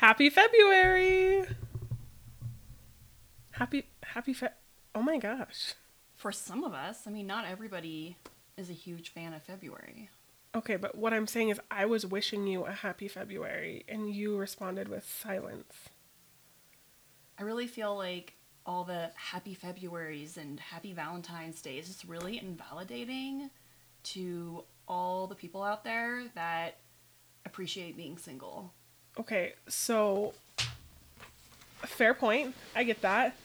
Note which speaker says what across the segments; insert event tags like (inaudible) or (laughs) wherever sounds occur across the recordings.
Speaker 1: Happy February. Happy happy fe- Oh my gosh.
Speaker 2: For some of us, I mean, not everybody is a huge fan of February.
Speaker 1: Okay, but what I'm saying is I was wishing you a happy February and you responded with silence.
Speaker 2: I really feel like all the happy Februarys and happy Valentine's Day is really invalidating to all the people out there that appreciate being single.
Speaker 1: Okay, so fair point. I get that.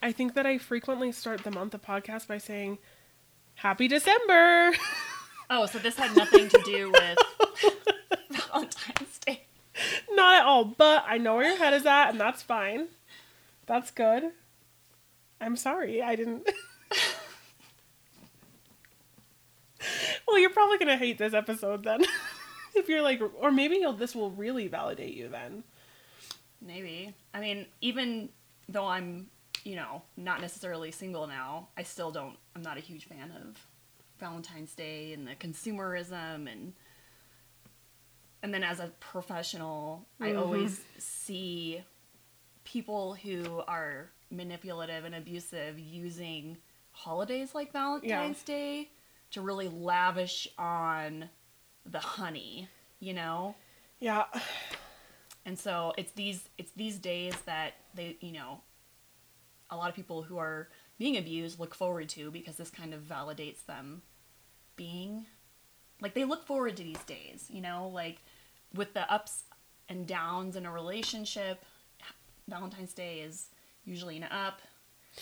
Speaker 1: I think that I frequently start the month of podcast by saying Happy December. (laughs)
Speaker 2: Oh, so this had nothing to do with (laughs) Valentine's Day.
Speaker 1: Not at all, but I know where your head is at and that's fine. That's good. I'm sorry. I didn't (laughs) Well, you're probably going to hate this episode then. If you're like or maybe you'll this will really validate you then.
Speaker 2: Maybe. I mean, even though I'm, you know, not necessarily single now, I still don't, I'm not a huge fan of Valentine's Day and the consumerism and and then as a professional, I
Speaker 1: Mhm.
Speaker 2: always see people who are manipulative and abusive using holidays like Valentine's Day to really lavish on the honey, you know?
Speaker 1: Yeah.
Speaker 2: And so it's these it's these days that they, you know, a lot of people who are being abused look forward to because this kind of validates them being like they look forward to these days, you know, like with the ups and downs in a relationship, Valentine's Day is usually an up.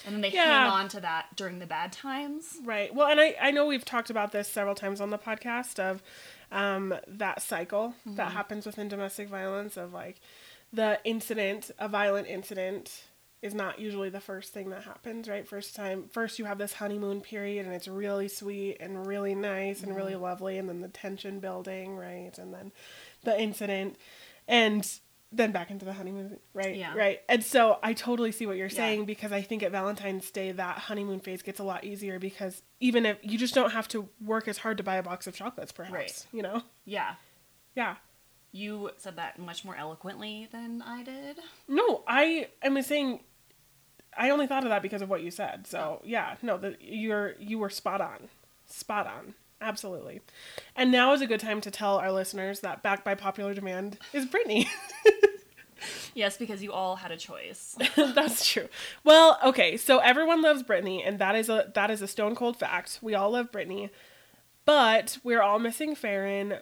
Speaker 2: And then they
Speaker 1: Yeah.
Speaker 2: hang on to that during the bad times.
Speaker 1: Right. Well, and I, I know we've talked about this several times on the podcast of um, that cycle that happens within domestic violence of like the incident, a violent incident is not usually the first thing that happens, right? First time, first you have this honeymoon period and it's really sweet and really nice and really lovely, and then the tension building, right? And then the incident, and then back into the honeymoon, right?
Speaker 2: Yeah.
Speaker 1: Right. And so I totally see what you're
Speaker 2: Yeah.
Speaker 1: saying because I think at Valentine's Day that honeymoon phase gets a lot easier because even if you just don't have to work as hard to buy a box of chocolates, perhaps,
Speaker 2: Right.
Speaker 1: you know?
Speaker 2: Yeah.
Speaker 1: Yeah.
Speaker 2: You said that much more eloquently than I did.
Speaker 1: No, I am saying I only thought of that because of what you said.
Speaker 2: Oh.
Speaker 1: So yeah, no, that you're you were spot on, spot on, absolutely. And now is a good time to tell our listeners that backed by popular demand is Brittany. (laughs)
Speaker 2: Yes, because you all had a choice. (laughs)
Speaker 1: That's true. Well, okay, so everyone loves Britney, and that is a that is a stone cold fact. We all love Britney, but we're all missing Farron,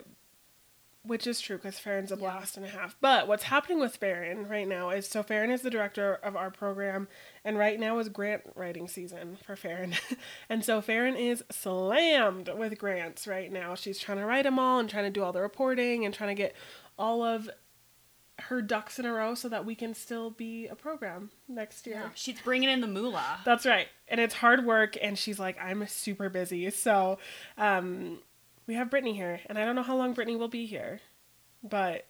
Speaker 1: which is true because Farron's a blast and a half. But what's happening with Farron right now is so Farron is the director of our program, and right now is grant writing season for Farron, (laughs) and so Farron is slammed with grants right now. She's trying to write them all and trying to do all the reporting and trying to get all of her ducks in a row so that we can still be a program next year.
Speaker 2: She's bringing in the moolah.
Speaker 1: That's right. And it's hard work and she's like I'm super busy. So, um we have Brittany here and I don't know how long Brittany will be here. But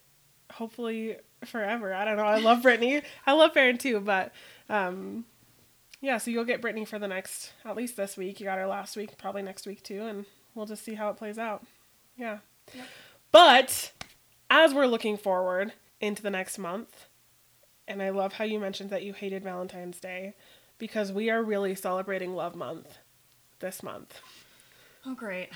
Speaker 1: hopefully forever. I don't know. I love Brittany. I love Farron too, but um yeah, so you'll get Brittany for the next at least this week. You got her last week, probably next week too, and we'll just see how it plays out. Yeah.
Speaker 2: Yep.
Speaker 1: But as we're looking forward into the next month, and I love how you mentioned that you hated Valentine's Day because we are really celebrating Love Month this month.
Speaker 2: Oh, great.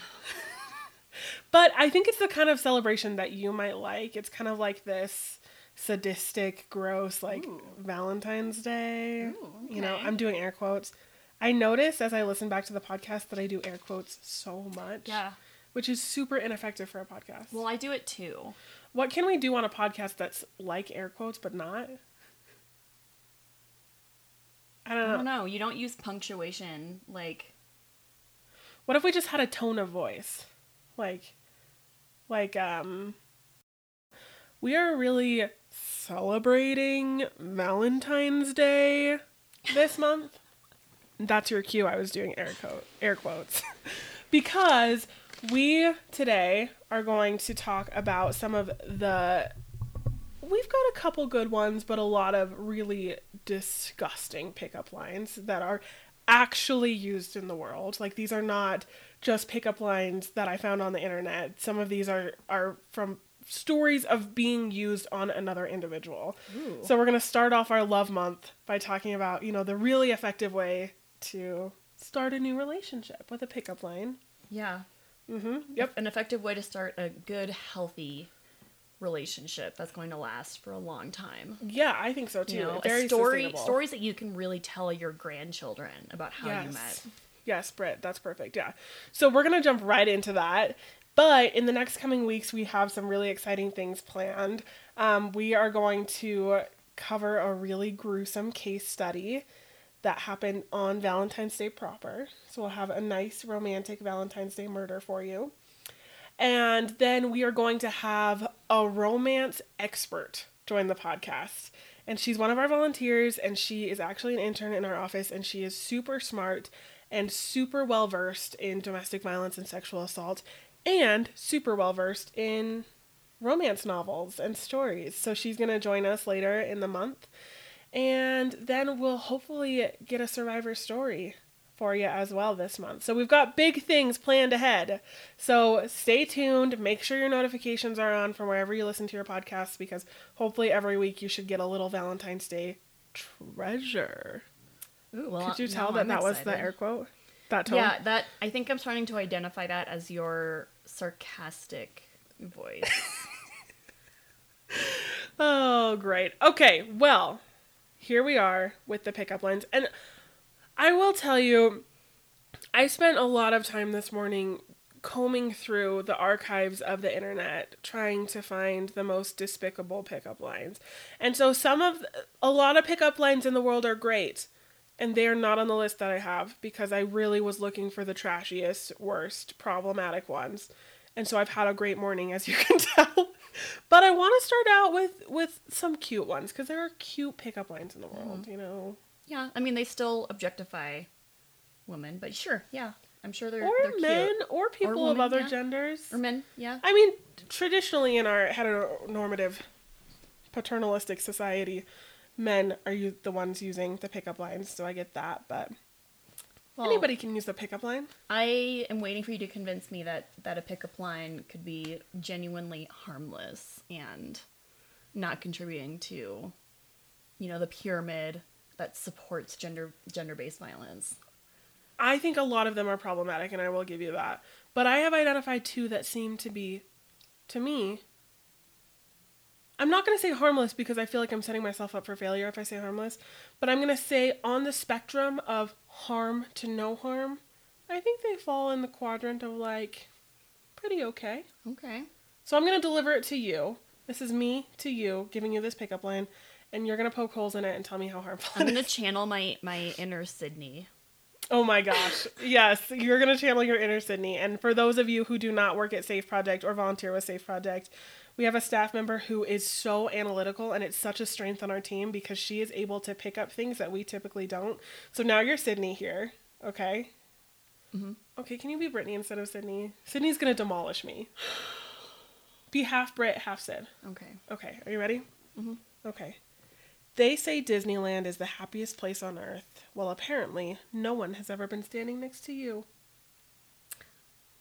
Speaker 1: But I think it's the kind of celebration that you might like. It's kind of like this sadistic, gross, like
Speaker 2: Ooh.
Speaker 1: Valentine's Day.
Speaker 2: Ooh,
Speaker 1: You know. I'm doing air quotes. I notice as I listen back to the podcast that I do air quotes so much.
Speaker 2: Yeah.
Speaker 1: Which is super ineffective for a podcast.
Speaker 2: Well, I do it too.
Speaker 1: what can we do on a podcast that's like air quotes but not? I don't
Speaker 2: I
Speaker 1: know.
Speaker 2: don't know. You don't use punctuation like
Speaker 1: What if we just had a tone of voice? Like like um we are really celebrating Valentine's Day this month. That's your cue. I was doing air quote air quotes. (laughs) because we today are going to talk about some of the we've got a couple good ones, but a lot of really disgusting pickup lines that are actually used in the world. Like these are not just pickup lines that I found on the internet. Some of these are are from stories of being used on another individual.
Speaker 2: Ooh.
Speaker 1: So we're gonna start off our love month by talking about you know the really effective way to start a new relationship with a pickup line.
Speaker 2: Yeah.
Speaker 1: Mm-hmm. Yep.
Speaker 2: An effective way to start a good, healthy relationship that's going to last for a long time.
Speaker 1: Yeah, I think so too.
Speaker 2: You know,
Speaker 1: Very
Speaker 2: a story stories that you can really tell your grandchildren about how you met.
Speaker 1: Yes, Britt, that's perfect. Yeah. So we're going to jump right into that. But in the next coming weeks, we have some really exciting things planned. Um, we are going to cover a really gruesome case study that happened on Valentine's Day proper. So we'll have a nice romantic Valentine's Day murder for you. And then we are going to have a romance expert join the podcast. And she's one of our volunteers, and she is actually an intern in our office, and she is super smart and super well versed in domestic violence and sexual assault, and super well versed in romance novels and stories. So she's going to join us later in the month. And then we'll hopefully get a survivor story for you as well this month. So we've got big things planned ahead. So stay tuned. Make sure your notifications are on from wherever you listen to your podcasts because hopefully every week you should get a little Valentine's Day treasure.
Speaker 2: Ooh, well,
Speaker 1: Could you tell that
Speaker 2: I'm
Speaker 1: that was the air quote? That tone?
Speaker 2: Yeah, that I think I'm starting to identify that as your sarcastic voice. (laughs)
Speaker 1: Oh, great. Okay, well, here we are with the pickup lines. And I will tell you, I spent a lot of time this morning combing through the archives of the internet trying to find the most despicable pickup lines. And so some of a lot of pickup lines in the world are great and they are not on the list that I have because I really was looking for the trashiest, worst, problematic ones. And so I've had a great morning as you (laughs) can tell. but I want to start out with with some cute ones because there are cute pickup lines in the mm-hmm. world, you know.
Speaker 2: yeah, I mean they still objectify women, but sure, yeah, I'm sure they're
Speaker 1: Or
Speaker 2: they're cute.
Speaker 1: men or people of
Speaker 2: women,
Speaker 1: other
Speaker 2: yeah.
Speaker 1: genders.
Speaker 2: or men, yeah.
Speaker 1: I mean, traditionally in our heteronormative paternalistic society, men are you the ones using the pickup lines, so I get that, but
Speaker 2: Well,
Speaker 1: anybody can use the pickup line.
Speaker 2: I am waiting for you to convince me that that a pickup line could be genuinely harmless and not contributing to, you know, the pyramid that supports gender gender based violence.
Speaker 1: I think a lot of them are problematic, and I will give you that. But I have identified two that seem to be, to me, I'm not going to say harmless because I feel like I'm setting myself up for failure if I say harmless, but I'm going to say on the spectrum of harm to no harm, I think they fall in the quadrant of like pretty okay.
Speaker 2: Okay.
Speaker 1: So I'm going to deliver it to you. This is me to you giving you this pickup line, and you're going to poke holes in it and tell me how harmful
Speaker 2: I'm gonna
Speaker 1: is.
Speaker 2: channel my my inner Sydney.
Speaker 1: Oh my gosh. Yes, you're going to channel your inner Sydney. And for those of you who do not work at Safe Project or volunteer with Safe Project, we have a staff member who is so analytical and it's such a strength on our team because she is able to pick up things that we typically don't. So now you're Sydney here, okay?
Speaker 2: Mhm.
Speaker 1: Okay, can you be Brittany instead of Sydney? Sydney's to demolish me. (gasps) Be half Brit, half Sid.
Speaker 2: Okay.
Speaker 1: Okay, are you ready?
Speaker 2: Mhm.
Speaker 1: Okay. They say Disneyland is the happiest place on earth. Well, apparently, no one has ever been standing next to you.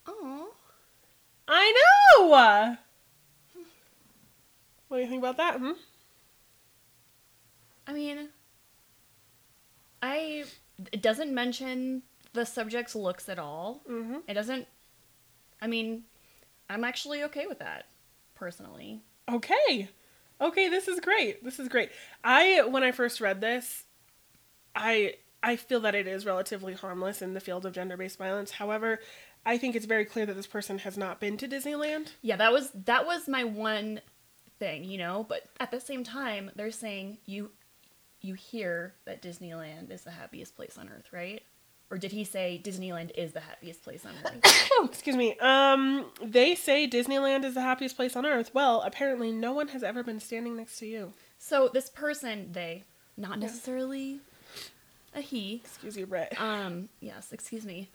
Speaker 2: Oh.
Speaker 1: I know! What do you think about that? Hmm?
Speaker 2: I mean, I it doesn't mention the subject's looks at all.
Speaker 1: Mm-hmm.
Speaker 2: It doesn't. I mean, I'm actually okay with that, personally.
Speaker 1: Okay. Okay, this is great. This is great. I when I first read this, I I feel that it is relatively harmless in the field of gender-based violence. However, I think it's very clear that this person has not been to Disneyland.
Speaker 2: Yeah, that was that was my one thing, you know. But at the same time, they're saying you you hear that Disneyland is the happiest place on earth, right? Or did he say Disneyland is the happiest place on earth? (coughs)
Speaker 1: Oh, excuse me. Um, they say Disneyland is the happiest place on earth. Well, apparently no one has ever been standing next to you.
Speaker 2: so this person, they, not necessarily a he,
Speaker 1: Excuse you, Brett.
Speaker 2: um yes excuse me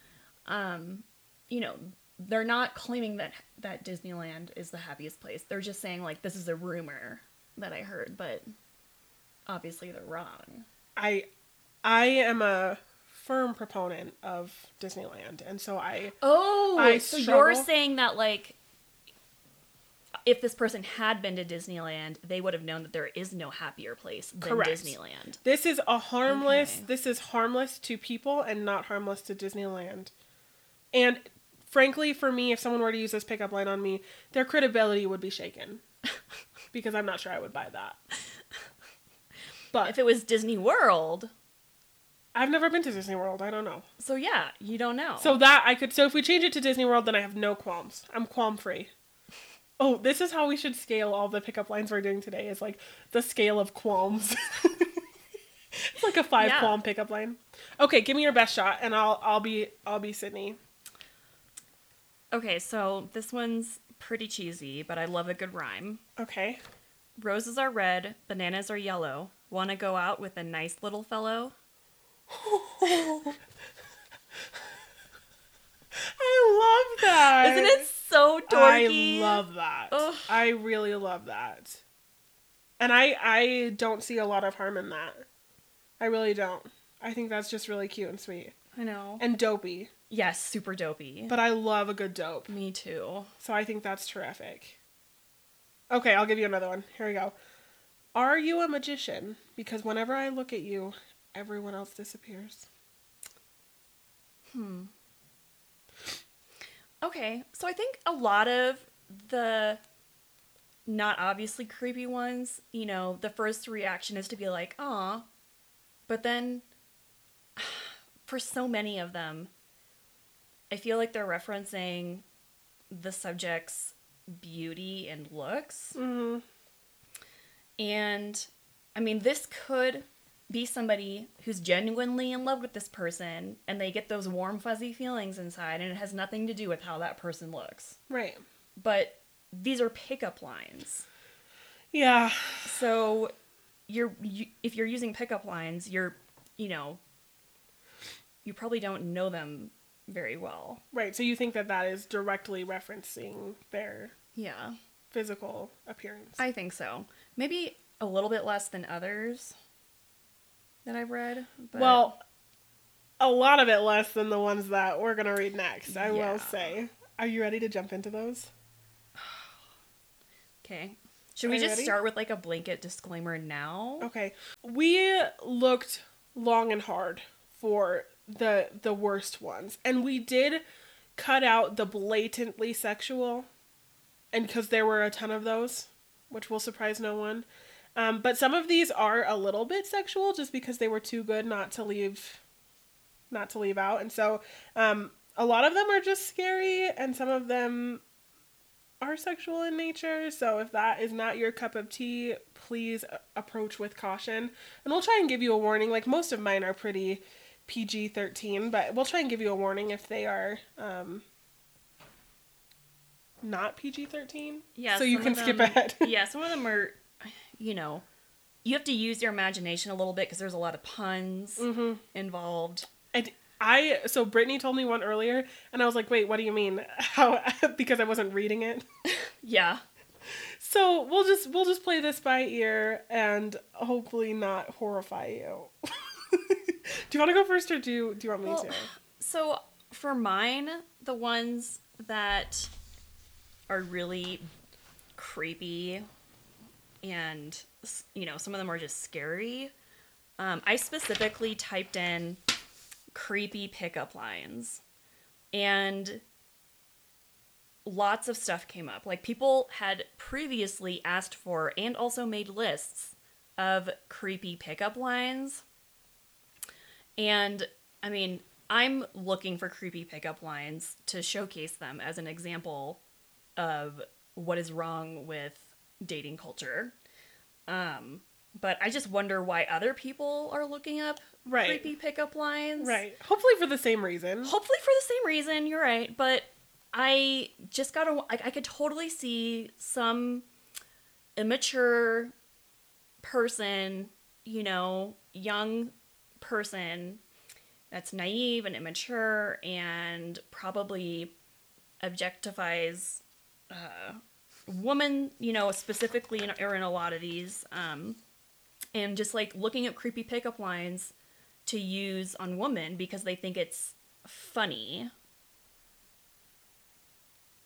Speaker 2: um you know they're not claiming that that disneyland is the happiest place they're just saying like this is a rumor that i heard but obviously they're wrong
Speaker 1: I, I am a firm proponent of Disneyland, and so I
Speaker 2: oh
Speaker 1: I
Speaker 2: so
Speaker 1: struggle.
Speaker 2: you're saying that like if this person had been to Disneyland, they would have known that there is no happier place than
Speaker 1: Correct.
Speaker 2: Disneyland.
Speaker 1: This is a harmless.
Speaker 2: Okay.
Speaker 1: This is harmless to people and not harmless to Disneyland. And frankly, for me, if someone were to use this pickup line on me, their credibility would be shaken (laughs) because I'm not sure I would buy that. But
Speaker 2: If it was Disney World,
Speaker 1: I've never been to Disney World. I don't know.
Speaker 2: so yeah, you don't know.
Speaker 1: So that I could. So if we change it to Disney World, then I have no qualms. I'm qualm free. Oh, this is how we should scale all the pickup lines we're doing today. Is like the scale of qualms. (laughs) it's like a five
Speaker 2: Yeah.
Speaker 1: qualm pickup line. Okay, give me your best shot, and I'll I'll be I'll be Sydney.
Speaker 2: Okay, so this one's pretty cheesy, but I love a good rhyme.
Speaker 1: Okay.
Speaker 2: Roses are red, bananas are yellow. Want to go out with a nice little fellow? (laughs)
Speaker 1: I love that.
Speaker 2: Isn't it so dorky?
Speaker 1: I love that.
Speaker 2: Ugh.
Speaker 1: I really love that. And I I don't see a lot of harm in that. I really don't. I think that's just really cute and sweet.
Speaker 2: I know.
Speaker 1: And dopey.
Speaker 2: Yes, super dopey.
Speaker 1: But I love a good dope.
Speaker 2: Me too.
Speaker 1: So I think that's terrific. Okay, I'll give you another one. Here we go. Are you a magician? Because whenever I look at you, everyone else disappears. Hmm.
Speaker 2: Okay, so I think a lot of the not obviously creepy ones, you know, the first reaction is to be like, "Aw," but then (sighs) for so many of them, I feel like they're referencing the subject's beauty and looks.
Speaker 1: Mm-hmm.
Speaker 2: And I mean, this could be somebody who's genuinely in love with this person and they get those warm, fuzzy feelings inside, and it has nothing to do with how that person looks.
Speaker 1: Right.
Speaker 2: But these are pickup lines.
Speaker 1: Yeah.
Speaker 2: So you're you, if you're using pickup lines, you're you know you probably don't know them very well.
Speaker 1: Right. So you think that that is directly referencing their
Speaker 2: Yeah,
Speaker 1: physical appearance?
Speaker 2: I think so. Maybe a little bit less than others that I've read. But
Speaker 1: Well, a lot of it less than the ones that we're going to read next, I
Speaker 2: Yeah.
Speaker 1: will say. Are you ready to jump into those? (sighs)
Speaker 2: okay. Should
Speaker 1: Are
Speaker 2: we just
Speaker 1: ready?
Speaker 2: start with like a blanket disclaimer now?
Speaker 1: Okay. We looked long and hard for the the worst ones, and we did cut out the blatantly sexual, and because there were a ton of those, which will surprise no one. Um, but some of these are a little bit sexual, just because they were too good not to leave, not to leave out, and so um, a lot of them are just scary, and some of them are sexual in nature. So if that is not your cup of tea, please approach with caution. And we'll try and give you a warning. Like most of mine are pretty PG 13, but we'll try and give you a warning if they are um, not PG 13.
Speaker 2: Yeah.
Speaker 1: So you can
Speaker 2: of
Speaker 1: skip
Speaker 2: them-
Speaker 1: ahead. (laughs)
Speaker 2: yeah, some of them are, you know, you have to use your imagination a little bit because there's a lot of puns
Speaker 1: Mm-hmm.
Speaker 2: involved.
Speaker 1: And I so Brittany told me one earlier, and I was like, "Wait, what do you mean?" (laughs) How? (laughs) because I wasn't reading it.
Speaker 2: Yeah.
Speaker 1: So we'll just we'll just play this by ear and hopefully not horrify you. (laughs) do you want to go first, or do you, do you want me
Speaker 2: Well,
Speaker 1: to?
Speaker 2: So for mine, the ones that are really creepy and you know some of them are just scary. Um, I specifically typed in creepy pickup lines, and lots of stuff came up. Like people had previously asked for and also made lists of creepy pickup lines. And I mean, I'm looking for creepy pickup lines to showcase them as an example of what is wrong with dating culture. Um, but I just wonder why other people are looking up
Speaker 1: Right.
Speaker 2: creepy pickup lines.
Speaker 1: Right. Hopefully for the same reason.
Speaker 2: Hopefully for the same reason, you're right. But I just gotta, I, I could totally see some immature person, you know, young person that's naive and immature and probably objectifies uh, women, you know, specifically in, or in a lot of these, um, and just like looking at creepy pickup lines to use on women because they think it's funny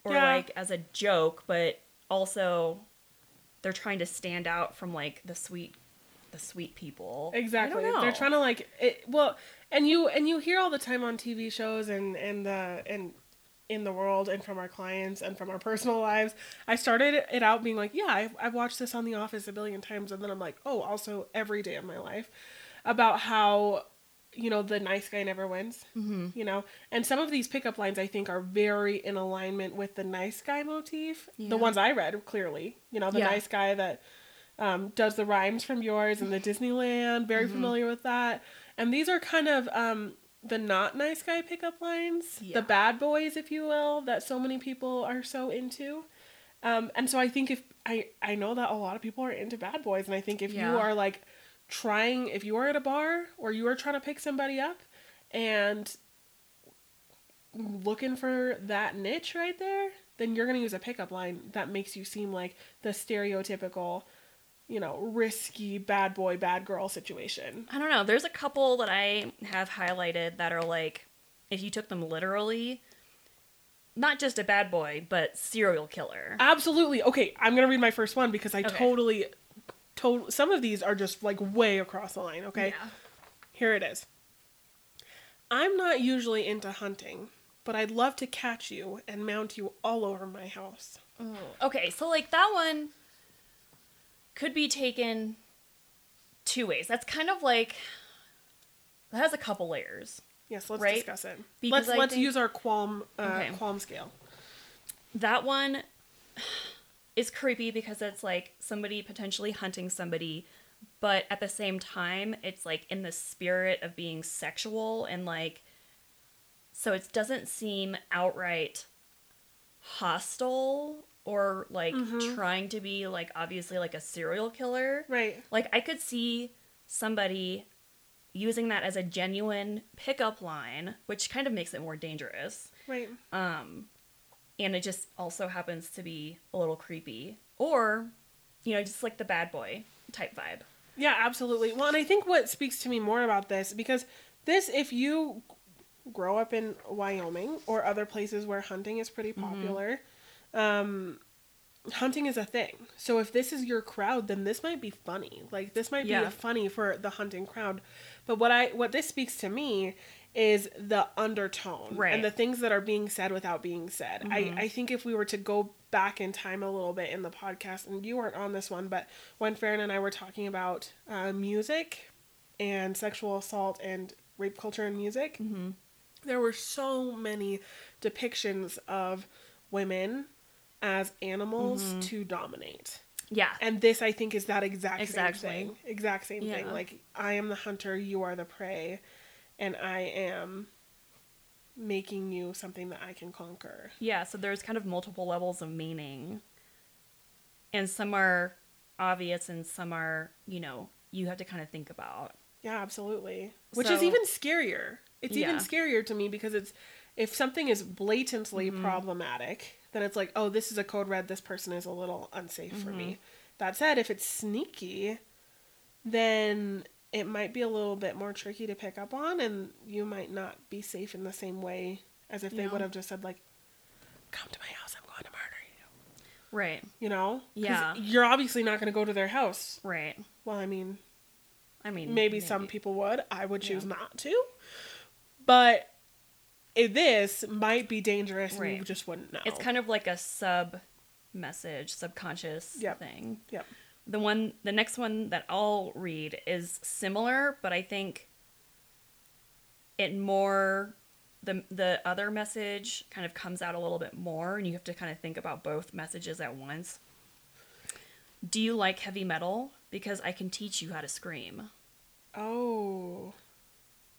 Speaker 2: or
Speaker 1: Yeah.
Speaker 2: like as a joke, but also they're trying to stand out from like the sweet the sweet people.
Speaker 1: Exactly.
Speaker 2: I don't know.
Speaker 1: They're trying to like it, well, and you and you hear all the time on TV shows and and the and in the world and from our clients and from our personal lives. I started it out being like, yeah, I've, I've watched this on The Office a billion times, and then I'm like, oh, also every day of my life, about how you know the nice guy never wins. Mm-hmm. You know, and some of these pickup lines I think are very in alignment with the nice guy motif.
Speaker 2: Yeah.
Speaker 1: The ones I read clearly, you know, the
Speaker 2: Yeah.
Speaker 1: nice guy that um, does the rhymes from yours and the Disneyland. Very
Speaker 2: Mm-hmm.
Speaker 1: familiar with that. And these are kind of um, the not nice guy pickup lines,
Speaker 2: Yeah.
Speaker 1: the bad boys, if you will, that so many people are so into. Um, and so I think if I I know that a lot of people are into bad boys, and I think if
Speaker 2: Yeah.
Speaker 1: you are like trying, if you are at a bar or you are trying to pick somebody up, and looking for that niche right there, then you're gonna use a pickup line that makes you seem like the stereotypical, you know, risky bad boy bad girl situation.
Speaker 2: I don't know. There's a couple that I have highlighted that are like, if you took them literally, not just a bad boy, but serial killer.
Speaker 1: Absolutely. Okay, I'm gonna read my first one because I
Speaker 2: Okay.
Speaker 1: totally, total. Some of these are just like way across the line. Okay,
Speaker 2: Yeah.
Speaker 1: here it is. I'm not usually into hunting, but I'd love to catch you and mount you all over my house.
Speaker 2: Mm, okay, so like that one could be taken two ways. That's kind of like that has a couple layers.
Speaker 1: Yes, let's
Speaker 2: Right?
Speaker 1: discuss it.
Speaker 2: Because
Speaker 1: let's
Speaker 2: I
Speaker 1: let's use our qualm uh,
Speaker 2: Okay.
Speaker 1: qualm scale.
Speaker 2: That one is creepy because it's like somebody potentially hunting somebody, but at the same time, it's like in the spirit of being sexual and like so it doesn't seem outright hostile or like trying to be like obviously like a serial killer.
Speaker 1: Right.
Speaker 2: Like I could see somebody using that as a genuine pickup line, which kind of makes it more dangerous.
Speaker 1: Right.
Speaker 2: Um, and it just also happens to be a little creepy, or you know, just like the bad boy type vibe.
Speaker 1: Yeah, absolutely. Well, and I think what speaks to me more about this because this, if you grow up in Wyoming or other places where hunting is pretty
Speaker 2: Mm-hmm.
Speaker 1: Um, hunting is a thing. So if this is your crowd, then this might be funny. Like this might
Speaker 2: Yeah.
Speaker 1: be funny for the hunting crowd. But what I what this speaks to me is the undertone
Speaker 2: Right. Mm-hmm.
Speaker 1: and the things that are being said without being said. I, I think if we were to go back in time a little bit in the podcast, and you weren't on this one, but when Farron and I were talking about uh, music and sexual assault and rape culture and music, there were so many depictions of women as animals to dominate.
Speaker 2: Yeah,
Speaker 1: And this, I think, is that exact same thing. Exact same thing. Like, I am the hunter, you are the prey, and I am making you something that I can conquer.
Speaker 2: yeah. So there's kind of multiple levels of meaning, and some are obvious, and some are you know you have to kind of think about.
Speaker 1: Yeah, absolutely. Which is even scarier. It's even scarier to me because it's if something is blatantly
Speaker 2: Mm-hmm.
Speaker 1: problematic, then it's like, oh, this is a code red. This person is a little unsafe for me.
Speaker 2: Mm-hmm.
Speaker 1: That said, if it's sneaky, then it might be a little bit more tricky to pick up on, and you might not be safe in the same way as if they
Speaker 2: Yeah.
Speaker 1: would have just said like, "Come to my house. I'm going to murder you."
Speaker 2: Right,
Speaker 1: You know?
Speaker 2: Yeah.
Speaker 1: You're obviously not going to go to their house.
Speaker 2: right.
Speaker 1: Well, I mean,
Speaker 2: I mean,
Speaker 1: maybe, some people would. I would choose
Speaker 2: Yeah.
Speaker 1: not to. But Eh, this might be dangerous and you just wouldn't know.
Speaker 2: It's kind of like a sub message, subconscious
Speaker 1: Yep.
Speaker 2: thing.
Speaker 1: Yep.
Speaker 2: The one, the next one that I'll read is similar, but I think it more the the other message kind of comes out a little bit more, and you have to kind of think about both messages at once. Do you like heavy metal? Because I can teach you how to scream.
Speaker 1: Oh.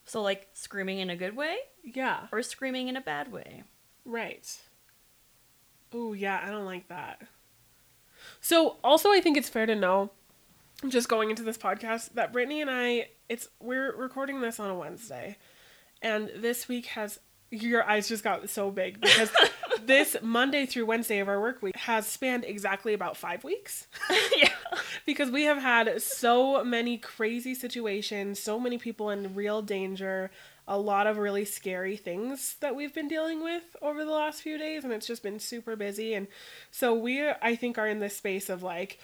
Speaker 2: So like screaming in a good way
Speaker 1: Yeah.
Speaker 2: or screaming in a bad way.
Speaker 1: Right. Oh, yeah, I don't like that. So, also I think it's fair to know just going into this podcast that Brittany and I it's we're recording this on a Wednesday. And this week has your eyes just got so big because (laughs) this Monday through Wednesday of our work week has spanned exactly about five weeks (laughs) (laughs)
Speaker 2: yeah.
Speaker 1: because we have had so many crazy situations, so many people in real danger, a lot of really scary things that we've been dealing with over the last few days, and it's just been super busy. And so we, I think, are in this space of like,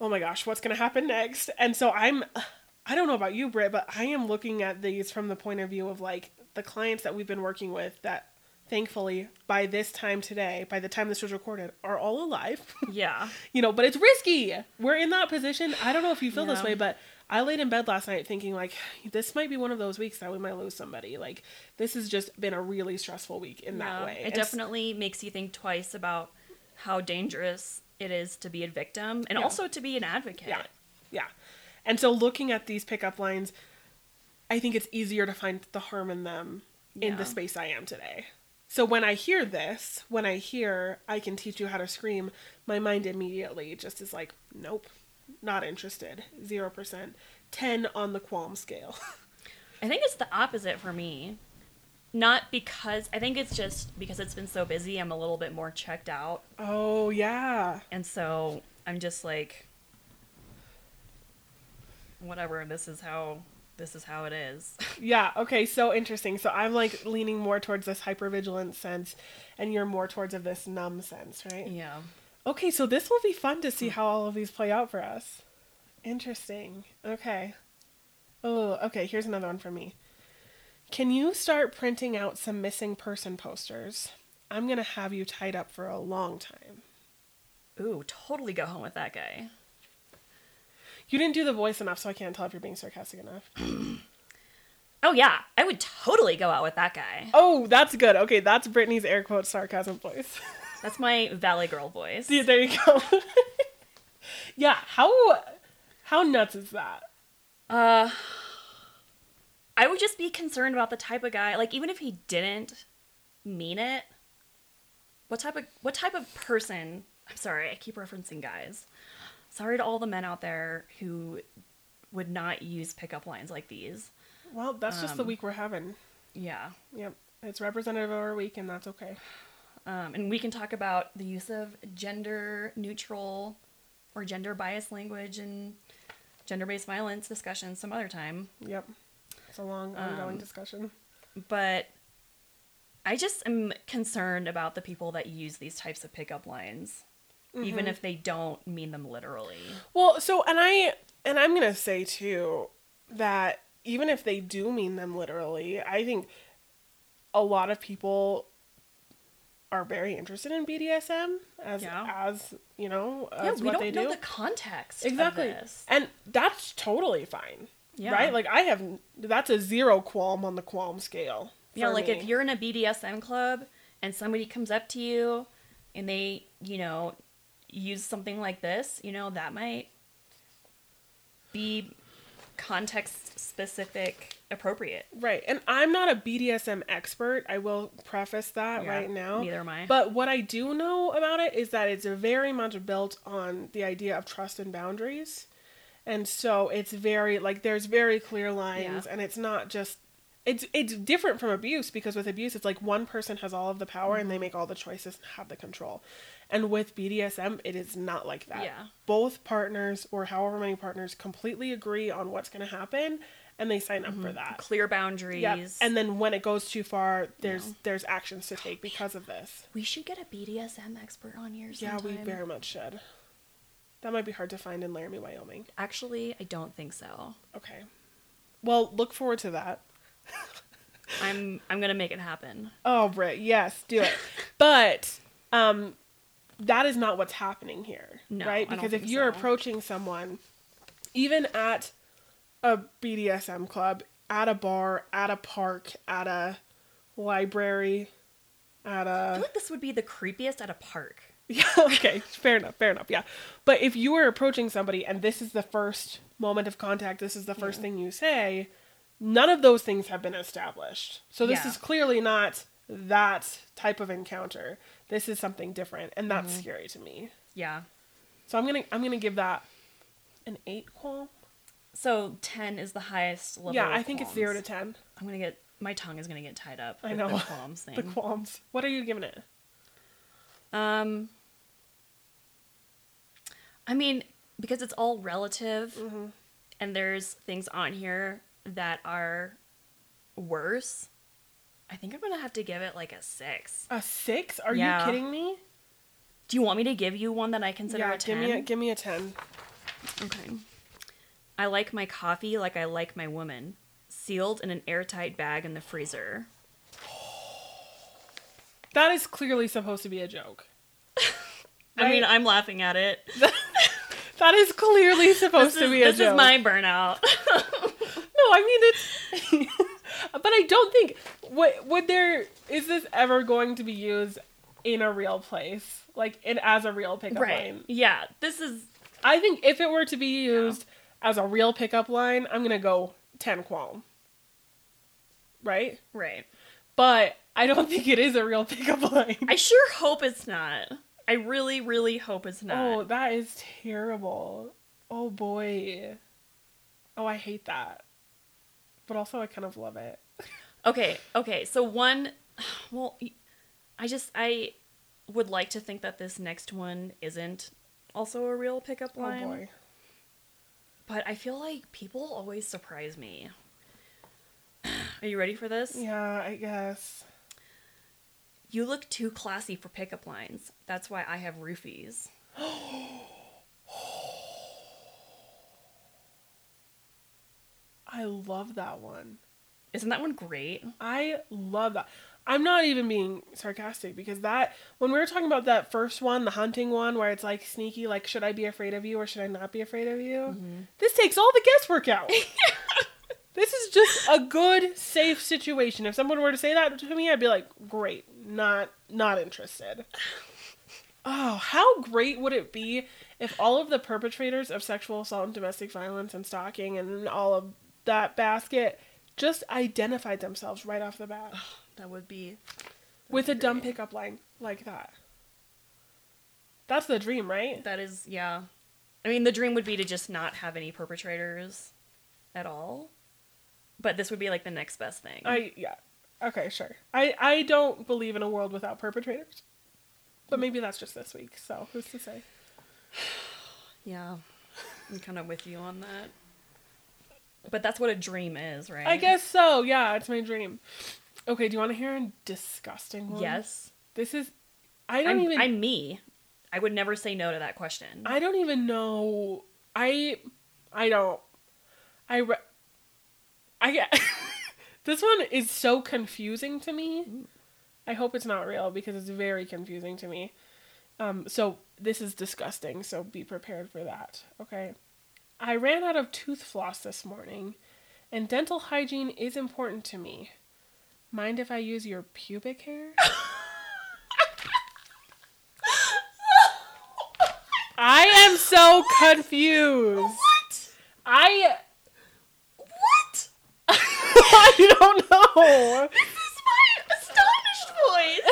Speaker 1: oh my gosh, what's going to happen next? And so I'm, I don't know about you, Britt, but I am looking at these from the point of view of like the clients that we've been working with that thankfully by this time today by the time this was recorded are all alive. (laughs)
Speaker 2: Yeah.
Speaker 1: you know but it's risky. We're in that position. I don't know if you feel this way but i laid in bed last night thinking like this might be one of those weeks that we might lose somebody. Like this has just been a really stressful week in that way.
Speaker 2: It
Speaker 1: And s-
Speaker 2: definitely makes you think twice about how dangerous it is to be a victim and
Speaker 1: Yeah.
Speaker 2: also to be an advocate.
Speaker 1: yeah. Yeah. And so looking at these pickup lines i think it's easier to find the harm in them in the space i am today so when i hear this when i hear i can teach you how to scream my mind immediately just is like nope not interested 0% 10 on the qualm scale (laughs)
Speaker 2: I think it's the opposite for me. Not because I think it's just because it's been so busy, I'm a little bit more checked out.
Speaker 1: oh yeah
Speaker 2: And so I'm just like whatever, this is how this is how it is. (laughs)
Speaker 1: Yeah, okay, so interesting. So I'm like leaning more towards this hypervigilant sense and you're more towards of this numb sense, right?
Speaker 2: yeah.
Speaker 1: Okay, so this will be fun to see mm. how all of these play out for us. Interesting. Okay. Oh, okay, here's another one for me. Can you start printing out some missing person posters? I'm going to have you tied up for a long time.
Speaker 2: Ooh, totally go home with that guy.
Speaker 1: You didn't do the voice enough, so I can't tell if you're being sarcastic enough. (clears throat)
Speaker 2: Oh yeah, I would totally go out with that guy.
Speaker 1: Oh, that's good. Okay, that's Brittany's air quote sarcasm voice. (laughs)
Speaker 2: That's my Valley Girl voice.
Speaker 1: Yeah, there you go. (laughs) yeah, how how nuts is that?
Speaker 2: Uh, I would just be concerned about the type of guy. Like, even if he didn't mean it, what type of what type of person? I'm sorry, I keep referencing guys. Sorry to all the men out there who would not use pickup lines like these.
Speaker 1: Well, that's just the
Speaker 2: Um,
Speaker 1: week we're having.
Speaker 2: Yeah,
Speaker 1: Yep, it's representative of our week, and that's okay.
Speaker 2: um, and we can talk about the use of gender neutral or gender biased language and gender based violence discussions some other time.
Speaker 1: Yep, it's a long, ongoing
Speaker 2: Um,
Speaker 1: discussion.
Speaker 2: but I just am concerned about the people that use these types of pickup lines, even mm-hmm. if they don't mean them literally.
Speaker 1: Well, so and I and I'm gonna say too that even if they do mean them literally, I think a lot of people are very interested in BDSM as
Speaker 2: Yeah.
Speaker 1: as you know
Speaker 2: yeah,
Speaker 1: as
Speaker 2: we don't
Speaker 1: they
Speaker 2: know
Speaker 1: do.
Speaker 2: the context
Speaker 1: exactly,
Speaker 2: of this.
Speaker 1: and that's totally fine.
Speaker 2: Yeah.
Speaker 1: Right? Like I have that's a zero qualm on the qualm scale.
Speaker 2: Yeah, like
Speaker 1: me.
Speaker 2: if you're in a BDSM club and somebody comes up to you and they, you know, use something like this, you know, that might be context specific appropriate.
Speaker 1: Right. And I'm not a BDSM expert. I will preface that
Speaker 2: Yeah,
Speaker 1: right now.
Speaker 2: neither am I.
Speaker 1: But what I do know about it is that it's very much built on the idea of trust and boundaries. And so it's very like there's very clear lines
Speaker 2: Yeah.
Speaker 1: and it's not just it's it's different from abuse because with abuse it's like one person has all of the power and
Speaker 2: Mm-hmm.
Speaker 1: they make all the choices and have the control. And with BDSM it is not like that.
Speaker 2: Yeah.
Speaker 1: Both partners or however many partners completely agree on what's going to happen and they sign up for that.
Speaker 2: Clear boundaries.
Speaker 1: Yep. And then when it goes too far, there's
Speaker 2: Yeah.
Speaker 1: there's actions to take because of this.
Speaker 2: we should get a BDSM expert on here
Speaker 1: Yeah, we very much should. That might be hard to find in Laramie, Wyoming.
Speaker 2: Actually, I don't think so.
Speaker 1: Okay. Well, look forward to that.
Speaker 2: I'm I'm gonna make it happen.
Speaker 1: Oh, Britt, yes, do it. (laughs) but um that is not what's happening here,
Speaker 2: No,
Speaker 1: right?
Speaker 2: I
Speaker 1: Because if you're
Speaker 2: so.
Speaker 1: approaching someone even at a BDSM club, at a bar, at a park, at a library, at
Speaker 2: I
Speaker 1: a
Speaker 2: feel like this would be the creepiest at a park. (laughs)
Speaker 1: Yeah, okay, fair enough, fair enough, yeah. But if you were approaching somebody and this is the first moment of contact, this is the first
Speaker 2: Yeah.
Speaker 1: thing you say, none of those things have been established. So this
Speaker 2: Yeah.
Speaker 1: is clearly not that type of encounter. This is something different, and that's
Speaker 2: Mm-hmm.
Speaker 1: scary to me.
Speaker 2: Yeah.
Speaker 1: So I'm gonna I'm gonna give that an eight qualm.
Speaker 2: So ten is the highest level.
Speaker 1: yeah, I think it's zero to ten.
Speaker 2: I'm gonna get my tongue is gonna get tied up.
Speaker 1: I know (laughs)
Speaker 2: the qualms thing.
Speaker 1: the qualms. What are you giving it?
Speaker 2: Um, I mean, because it's all relative,
Speaker 1: Mm-hmm.
Speaker 2: and there's things on here that are worse. I think I'm gonna have to give it like a six.
Speaker 1: A six? Are
Speaker 2: Yeah.
Speaker 1: you kidding me?
Speaker 2: Do you want me to give you one that I consider
Speaker 1: yeah,
Speaker 2: a ten?
Speaker 1: give me a give me a ten.
Speaker 2: Okay. I like my coffee like I like my woman, sealed in an airtight bag in the freezer. (sighs)
Speaker 1: That is clearly supposed to be a joke. (laughs)
Speaker 2: I mean, I'm laughing at it. (laughs)
Speaker 1: That is clearly (laughs) supposed
Speaker 2: This,
Speaker 1: to be a
Speaker 2: this
Speaker 1: joke.
Speaker 2: This is my burnout.
Speaker 1: No, I mean it's. But I don't think what would there is this ever going to be used in a real place, like in as a real pickup line?
Speaker 2: Yeah. This is
Speaker 1: I think if it were to be used as a real pickup line, I'm gonna go ten qualm. Right,
Speaker 2: right.
Speaker 1: but I don't think it is a real pickup (laughs) line.
Speaker 2: I sure hope it's not. I really, really hope it's not.
Speaker 1: Oh, that is terrible. Oh boy. Oh, I hate that. But also, I kind of love it.
Speaker 2: Okay, okay. So one, (sighs) well, I just I would like to think that this next one isn't also a real pickup oh, line.
Speaker 1: Oh boy.
Speaker 2: But I feel like people always surprise me. (sighs) Are you ready for this?
Speaker 1: Yeah, I guess.
Speaker 2: You look too classy for pickup lines. That's why I have roofies. (gasps) (gasps) (gasps)
Speaker 1: I love that one.
Speaker 2: Isn't that one great?
Speaker 1: I love that. I'm not even being sarcastic because that when we were talking about that first one, the hunting one, where it's like sneaky, like should I be afraid of you or should I not be afraid of you? Mm-hmm. This takes all the guesswork out. (laughs) this is just a good, safe situation. If someone were to say that to me, I'd be like, great, not not interested. Oh, how great would it be if all of the perpetrators of sexual assault and domestic violence and stalking and all of that basket just identified themselves right off the bat
Speaker 2: That would be
Speaker 1: with a dumb
Speaker 2: great.
Speaker 1: pickup line like that. That's the dream, right?
Speaker 2: that is yeah. I mean, the dream would be to just not have any perpetrators at all. But this would be like the next best thing.
Speaker 1: I yeah. Okay, sure. I I don't believe in a world without perpetrators. But maybe that's just this week, so who's to say? (sighs)
Speaker 2: yeah. I'm kind of with you on that. But that's what a dream is, right?
Speaker 1: I guess so. Yeah, it's my dream. Okay, do you want to hear a disgusting one?
Speaker 2: Yes.
Speaker 1: This is I don't
Speaker 2: I'm,
Speaker 1: even
Speaker 2: I'm me. I would never say no to that question.
Speaker 1: I don't even know. I I don't. I re- I get (laughs) this one is so confusing to me. I hope it's not real because it's very confusing to me. Um, so this is disgusting. So be prepared for that. Okay. I ran out of tooth floss this morning, and dental hygiene is important to me. Mind if I use your pubic hair? I am so confused.
Speaker 2: what?
Speaker 1: I
Speaker 2: What? (laughs)
Speaker 1: I don't know.
Speaker 2: This is my astonished voice.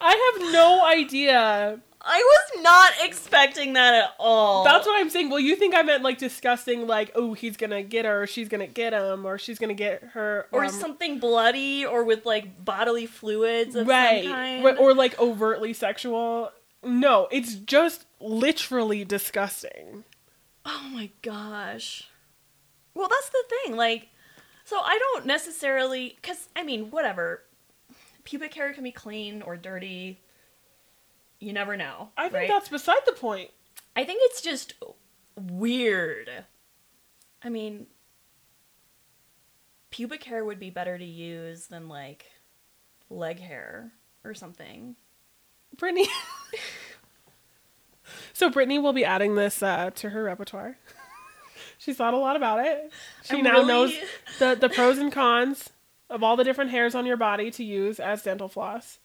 Speaker 2: (laughs)
Speaker 1: I have no idea.
Speaker 2: I was not expecting that at all.
Speaker 1: That's what I'm saying. Well, you think I meant like disgusting, like oh he's gonna get her, or she's gonna get him, or she's gonna get her,
Speaker 2: or
Speaker 1: um,
Speaker 2: something bloody, or with like bodily fluids of
Speaker 1: right,
Speaker 2: some kind.
Speaker 1: Right, or like overtly sexual. No, it's just literally disgusting.
Speaker 2: Oh my gosh. Well, that's the thing. Like, so I don't necessarily, because, I mean, whatever. Pubic hair can be clean or dirty. You never know.
Speaker 1: I think
Speaker 2: right?
Speaker 1: that's beside the point.
Speaker 2: I think it's just weird. I mean, pubic hair would be better to use than, like, leg hair or something.
Speaker 1: Brittany. (laughs) so Brittany will be adding this uh, to her repertoire. (laughs) She's thought a lot about it. She
Speaker 2: I'm
Speaker 1: now
Speaker 2: really-
Speaker 1: knows (laughs) the the pros and cons of all the different hairs on your body to use as dental floss.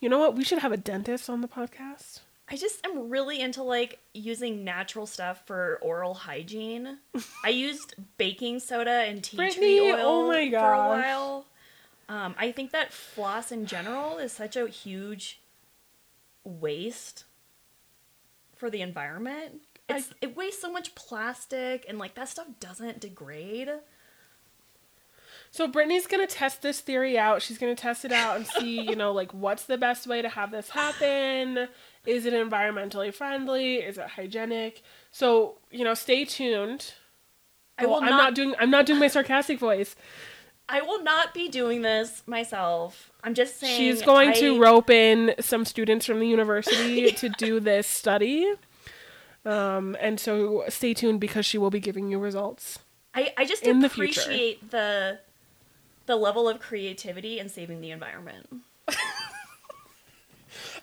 Speaker 1: You know what? We should have a dentist on the podcast.
Speaker 2: I just am really into like using natural stuff for oral hygiene. (laughs) I used baking soda and tea
Speaker 1: Brittany,
Speaker 2: tree oil
Speaker 1: oh my
Speaker 2: for a
Speaker 1: gosh.
Speaker 2: while. Um, I think that floss in general is such a huge waste for the environment.
Speaker 1: I-
Speaker 2: It's, it wastes so much plastic and like that stuff doesn't degrade.
Speaker 1: So Brittany's gonna test this theory out. She's gonna test it out and see, you know, like what's the best way to have this happen. Is it environmentally friendly? Is it hygienic? So you know, stay tuned.
Speaker 2: I will
Speaker 1: Oh, I'm
Speaker 2: not-
Speaker 1: not doing. I'm not doing my sarcastic voice.
Speaker 2: I will not be doing this myself. I'm just saying.
Speaker 1: She's going to rope in some students from the university (laughs) to do this study. Um, and so stay tuned because she will be giving you results.
Speaker 2: I, I just
Speaker 1: in the future.
Speaker 2: appreciate the the level of creativity and saving the environment. (laughs)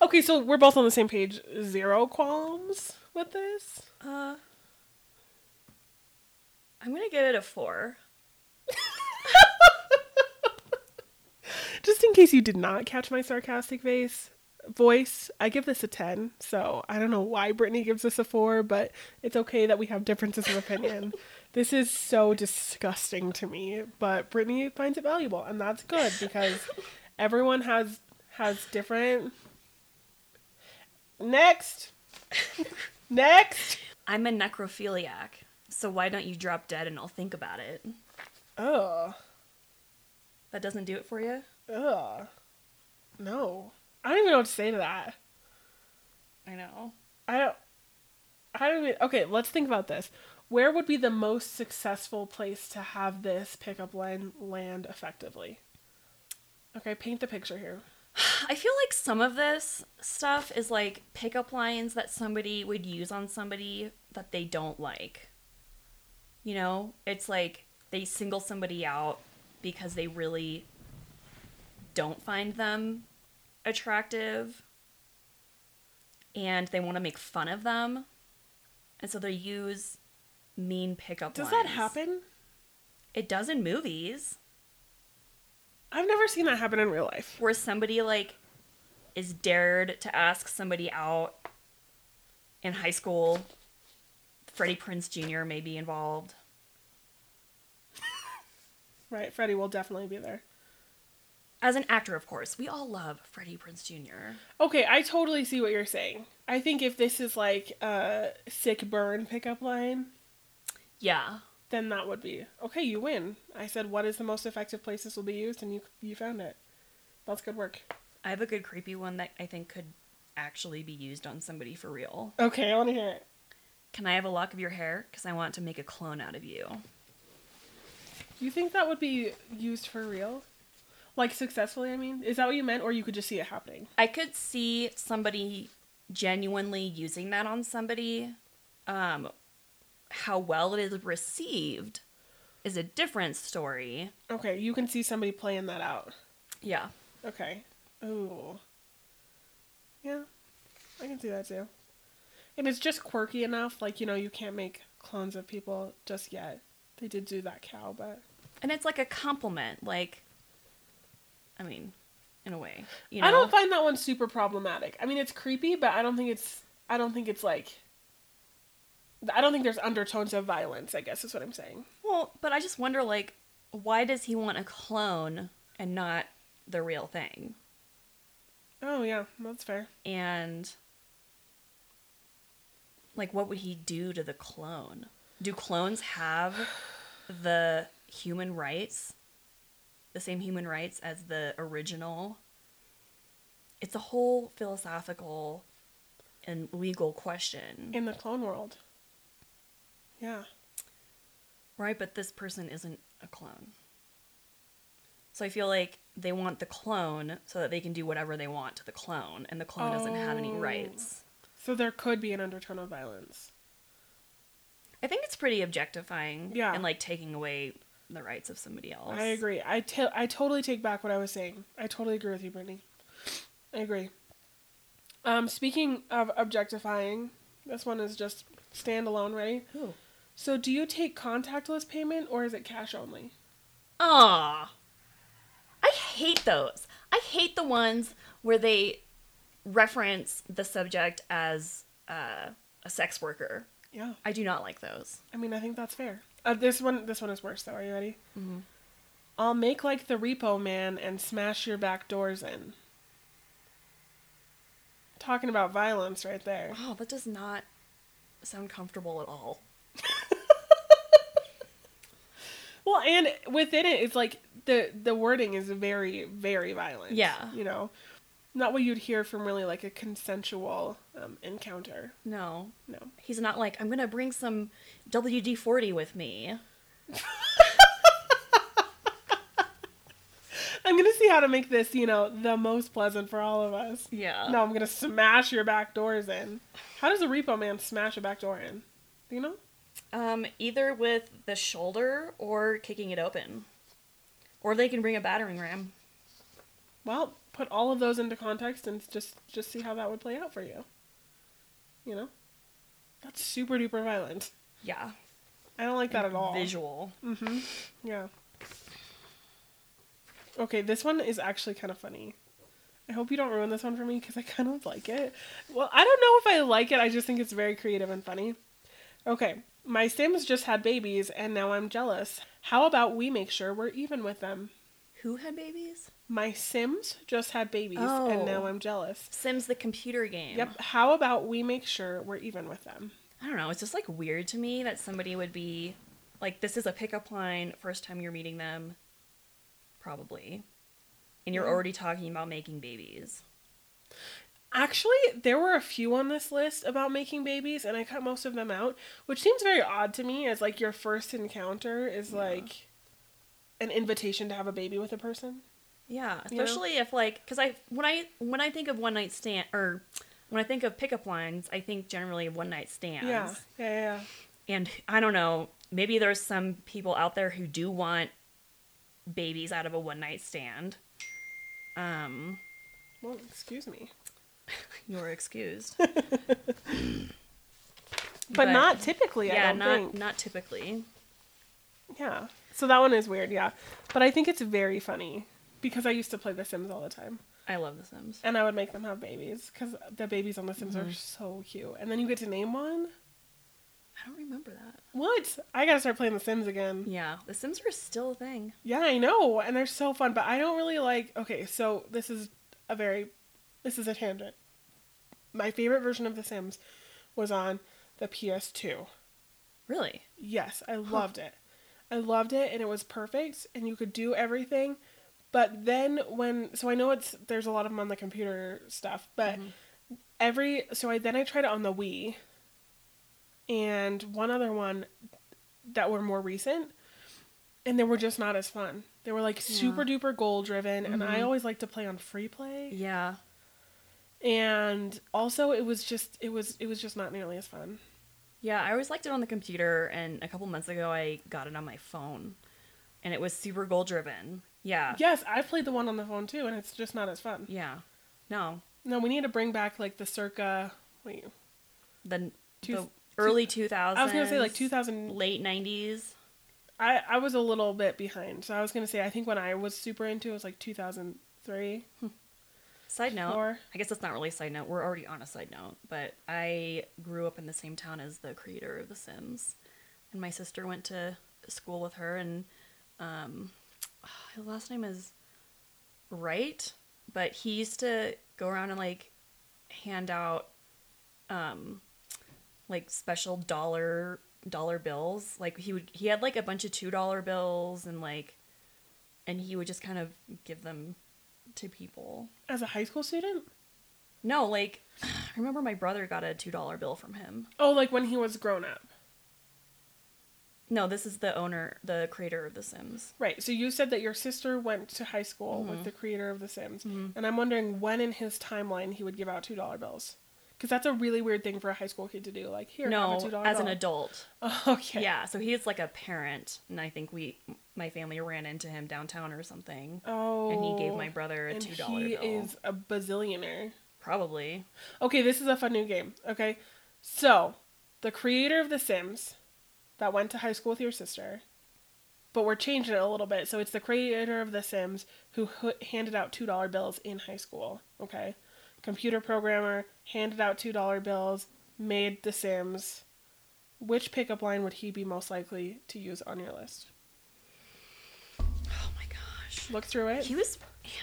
Speaker 1: Okay, so we're both on the same page. Zero qualms with this.
Speaker 2: Uh, I'm gonna give it a four. (laughs)
Speaker 1: Just in case you did not catch my sarcastic face voice, I give this a 10. So I don't know why Brittany gives this a 4, but it's okay that we have differences of opinion. (laughs) this is so disgusting to me, but Brittany finds it valuable, and that's good because (laughs) everyone has has different Next. Next.
Speaker 2: I'm a necrophiliac, so why don't you drop dead and I'll think about it?
Speaker 1: Ugh.
Speaker 2: That doesn't do it for you?
Speaker 1: Ugh. No. I don't even know what to say to that.
Speaker 2: I know.
Speaker 1: I don't. I don't even. Okay, let's think about this. Where would be the most successful place to have this pickup line land effectively? Okay, paint the picture here. (sighs)
Speaker 2: I feel like some of this stuff is like pickup lines that somebody would use on somebody that they don't like. You know, it's like they single somebody out because they really don't find them attractive and they want to make fun of them. And so they use mean pickup
Speaker 1: Does
Speaker 2: lines.
Speaker 1: that happen?
Speaker 2: It does in movies.
Speaker 1: I've never seen that happen in real life.
Speaker 2: where somebody like is dared to ask somebody out in high school. Freddie Prinze Jr. may be involved. (laughs)
Speaker 1: Right, Freddie will definitely be there.
Speaker 2: As an actor, of course. We all love Freddie Prinze Jr.
Speaker 1: Okay, I totally see what you're saying. I think if this is like a sick burn pickup line,
Speaker 2: Yeah.
Speaker 1: then that would be okay. You win. I said, what is the most effective place this will be used, and you you found it. That's good work.
Speaker 2: I have a good creepy one that I think could actually be used on somebody for real.
Speaker 1: Okay, I want to hear it.
Speaker 2: Can I have a lock of your hair? Because I want to make a clone out of you.
Speaker 1: You think that would be used for real? Like successfully, I mean? Is that what you meant, or you could just see it happening?
Speaker 2: I could see somebody genuinely using that on somebody. Um, how well it is received is a different story.
Speaker 1: Okay, you can see somebody playing that out.
Speaker 2: Yeah.
Speaker 1: Okay. Ooh. Yeah, I can see that too. And it's just quirky enough, like, you know, you can't make clones of people just yet. They did do that cow, but.
Speaker 2: And it's like a compliment. Like, I mean, in a way. You know?
Speaker 1: I don't find that one super problematic. I mean, it's creepy, but I don't think it's. I don't think it's like. I don't think there's undertones of violence. I guess is what I'm saying.
Speaker 2: well, but I just wonder, like, why does he want a clone and not the real thing?
Speaker 1: Oh yeah, that's fair.
Speaker 2: And, like, what would he do to the clone? Do clones have the human rights? The same human rights as the original? It's a whole philosophical and legal question.
Speaker 1: In the clone world. Yeah.
Speaker 2: Right, but this person isn't a clone. So I feel like they want the clone so that they can do whatever they want to the clone, and the clone doesn't have any
Speaker 1: Oh.
Speaker 2: rights.
Speaker 1: So there could be an undertone of violence.
Speaker 2: I think it's pretty objectifying
Speaker 1: Yeah.
Speaker 2: and like taking away the rights of somebody else.
Speaker 1: I agree. I te- I totally take back what I was saying. I totally agree with you, Brittany. I agree. Um, speaking of objectifying, this one is just standalone. Ready?
Speaker 2: Ooh.
Speaker 1: So, do you take contactless payment or is it cash only?
Speaker 2: Ah. I hate those. I hate the ones where they reference the subject as uh, a sex worker.
Speaker 1: Yeah.
Speaker 2: I do not like those.
Speaker 1: I mean, I think that's fair. Uh, this one, this one is worse though. Are you ready? I'll make like the repo man and smash your back doors in. Talking about violence right there.
Speaker 2: Oh, that does not sound comfortable at all. (laughs)
Speaker 1: Well, and within it, it's like the the wording is very very violent.
Speaker 2: Yeah.
Speaker 1: you know, not what you'd hear from really like a consensual um, encounter.
Speaker 2: No.
Speaker 1: No.
Speaker 2: He's not like, I'm gonna bring some WD 40 with me. (laughs)
Speaker 1: I'm gonna see how to make this, you know, the most pleasant for all of us.
Speaker 2: Yeah.
Speaker 1: No, I'm gonna smash your back doors in. How does a repo man smash a back door in? Do you know?
Speaker 2: Um, either with the shoulder or kicking it open. Or they can bring a battering ram.
Speaker 1: Well, put all of those into context and just just see how that would play out for you. You know, that's super duper violent.
Speaker 2: Yeah.
Speaker 1: I don't like that at all.
Speaker 2: Visual.
Speaker 1: Mm-hmm. Yeah. Okay, this one is actually kind of funny. I hope you don't ruin this one for me because I kind of like it. Well, I don't know if I like it. I just think it's very creative and funny. Okay, my Sims just had babies and now I'm jealous. How about we make sure we're even with them?
Speaker 2: Who had babies?
Speaker 1: My Sims just had babies and oh. now
Speaker 2: Oh.
Speaker 1: I'm jealous.
Speaker 2: Sims the computer game.
Speaker 1: Yep. How about we make sure we're even with them?
Speaker 2: I don't know. It's just like weird to me that somebody would be like, this is a pickup line, first time you're meeting them, probably. And you're
Speaker 1: Yeah.
Speaker 2: already talking about making babies.
Speaker 1: Actually, there were a few on this list about making babies, and I cut most of them out, which seems very odd to me as like your first encounter is like an invitation to have a baby with a person.
Speaker 2: Yeah,
Speaker 1: You know?
Speaker 2: especially if like, because I when I when I think of one night stand or when I think of pickup lines, I think generally of one night stands.
Speaker 1: Yeah, yeah, yeah, yeah.
Speaker 2: And I don't know, maybe there's some people out there who do want babies out of a one night stand. Um,
Speaker 1: Well, excuse me, (laughs)
Speaker 2: you're excused. (laughs)
Speaker 1: but, not typically. I
Speaker 2: yeah,
Speaker 1: don't
Speaker 2: not
Speaker 1: think.
Speaker 2: not typically.
Speaker 1: Yeah. So that one is weird. Yeah, but I think it's very funny because I used to play The Sims all the time,
Speaker 2: I love The Sims.
Speaker 1: and I would make them have babies because the babies on The Sims
Speaker 2: Mm-hmm.
Speaker 1: are so cute, and then you get to name one.
Speaker 2: I don't remember that.
Speaker 1: What? I gotta start playing The Sims again.
Speaker 2: Yeah, The Sims are still a thing.
Speaker 1: Yeah, I know, and they're so fun, but I don't really like. Okay, so this is a very, this is a tangent. My favorite version of The Sims was on the PS2.
Speaker 2: Really?
Speaker 1: Yes, I loved it. I loved it, and it was perfect, and you could do everything. But then when, so I know it's there's a lot of them on the computer stuff, but mm-hmm. every so I then I tried it on the Wii, and one other one that were more recent, and they were just not as fun. They were like super duper goal driven, and I mm-hmm. always like to play on free play,
Speaker 2: Yeah.
Speaker 1: And also it was just it was it was just not nearly as fun.
Speaker 2: Yeah, I always liked it on the computer, and a couple months ago I got it on my phone, and it was super goal driven. Yeah.
Speaker 1: Yes, I played the one on the phone too, and it's just not as fun.
Speaker 2: Yeah. No.
Speaker 1: No, we need to bring back like the circa. Wait,
Speaker 2: The,
Speaker 1: Two-
Speaker 2: the early 2000s.
Speaker 1: I was gonna say like 2000.
Speaker 2: Late 90s.
Speaker 1: I I was a little bit behind, so I was gonna say I think when I was super into it was like 2003. Hmm.
Speaker 2: Side note. I guess that's not really a side note. We're already on a side note, but I grew up in the same town as the creator of The Sims, and my sister went to school with her, and um, (sighs) his last name is Wright, but he used to go around and like hand out um like special dollar dollar bills. Like he would he had like a bunch of two dollar bills and like and he would just kind of give them to people.
Speaker 1: As a high school student?
Speaker 2: No, like (sighs) I remember my brother got a two dollar bill from him.
Speaker 1: Oh, like when he was grown up.
Speaker 2: No, this is the owner, the creator of The Sims.
Speaker 1: Right. So you said that your sister went to high school
Speaker 2: Mm-hmm.
Speaker 1: with the creator of The Sims, and I'm wondering when in his timeline he would give out two dollar bills. Because that's a really weird thing for a high school kid to do. Like here,
Speaker 2: no,
Speaker 1: a two dollar
Speaker 2: as
Speaker 1: bill.
Speaker 2: an adult. (laughs)
Speaker 1: Oh, okay.
Speaker 2: Yeah, so he's like a parent, and I think we, my family, ran into him downtown or something,
Speaker 1: Oh.
Speaker 2: and he gave oh, my brother a two dollar
Speaker 1: he
Speaker 2: bill.
Speaker 1: is a bazillionaire.
Speaker 2: Probably.
Speaker 1: Okay, this is a fun new game. Okay, so the creator of The Sims that went to high school with your sister, but we're changing it a little bit. So it's the creator of The Sims who handed out two dollar bills in high school. Okay, computer programmer handed out two dollar bills, made The Sims. Which pickup line would he be most likely to use on your list?
Speaker 2: Oh my gosh.
Speaker 1: Look through it.
Speaker 2: He was,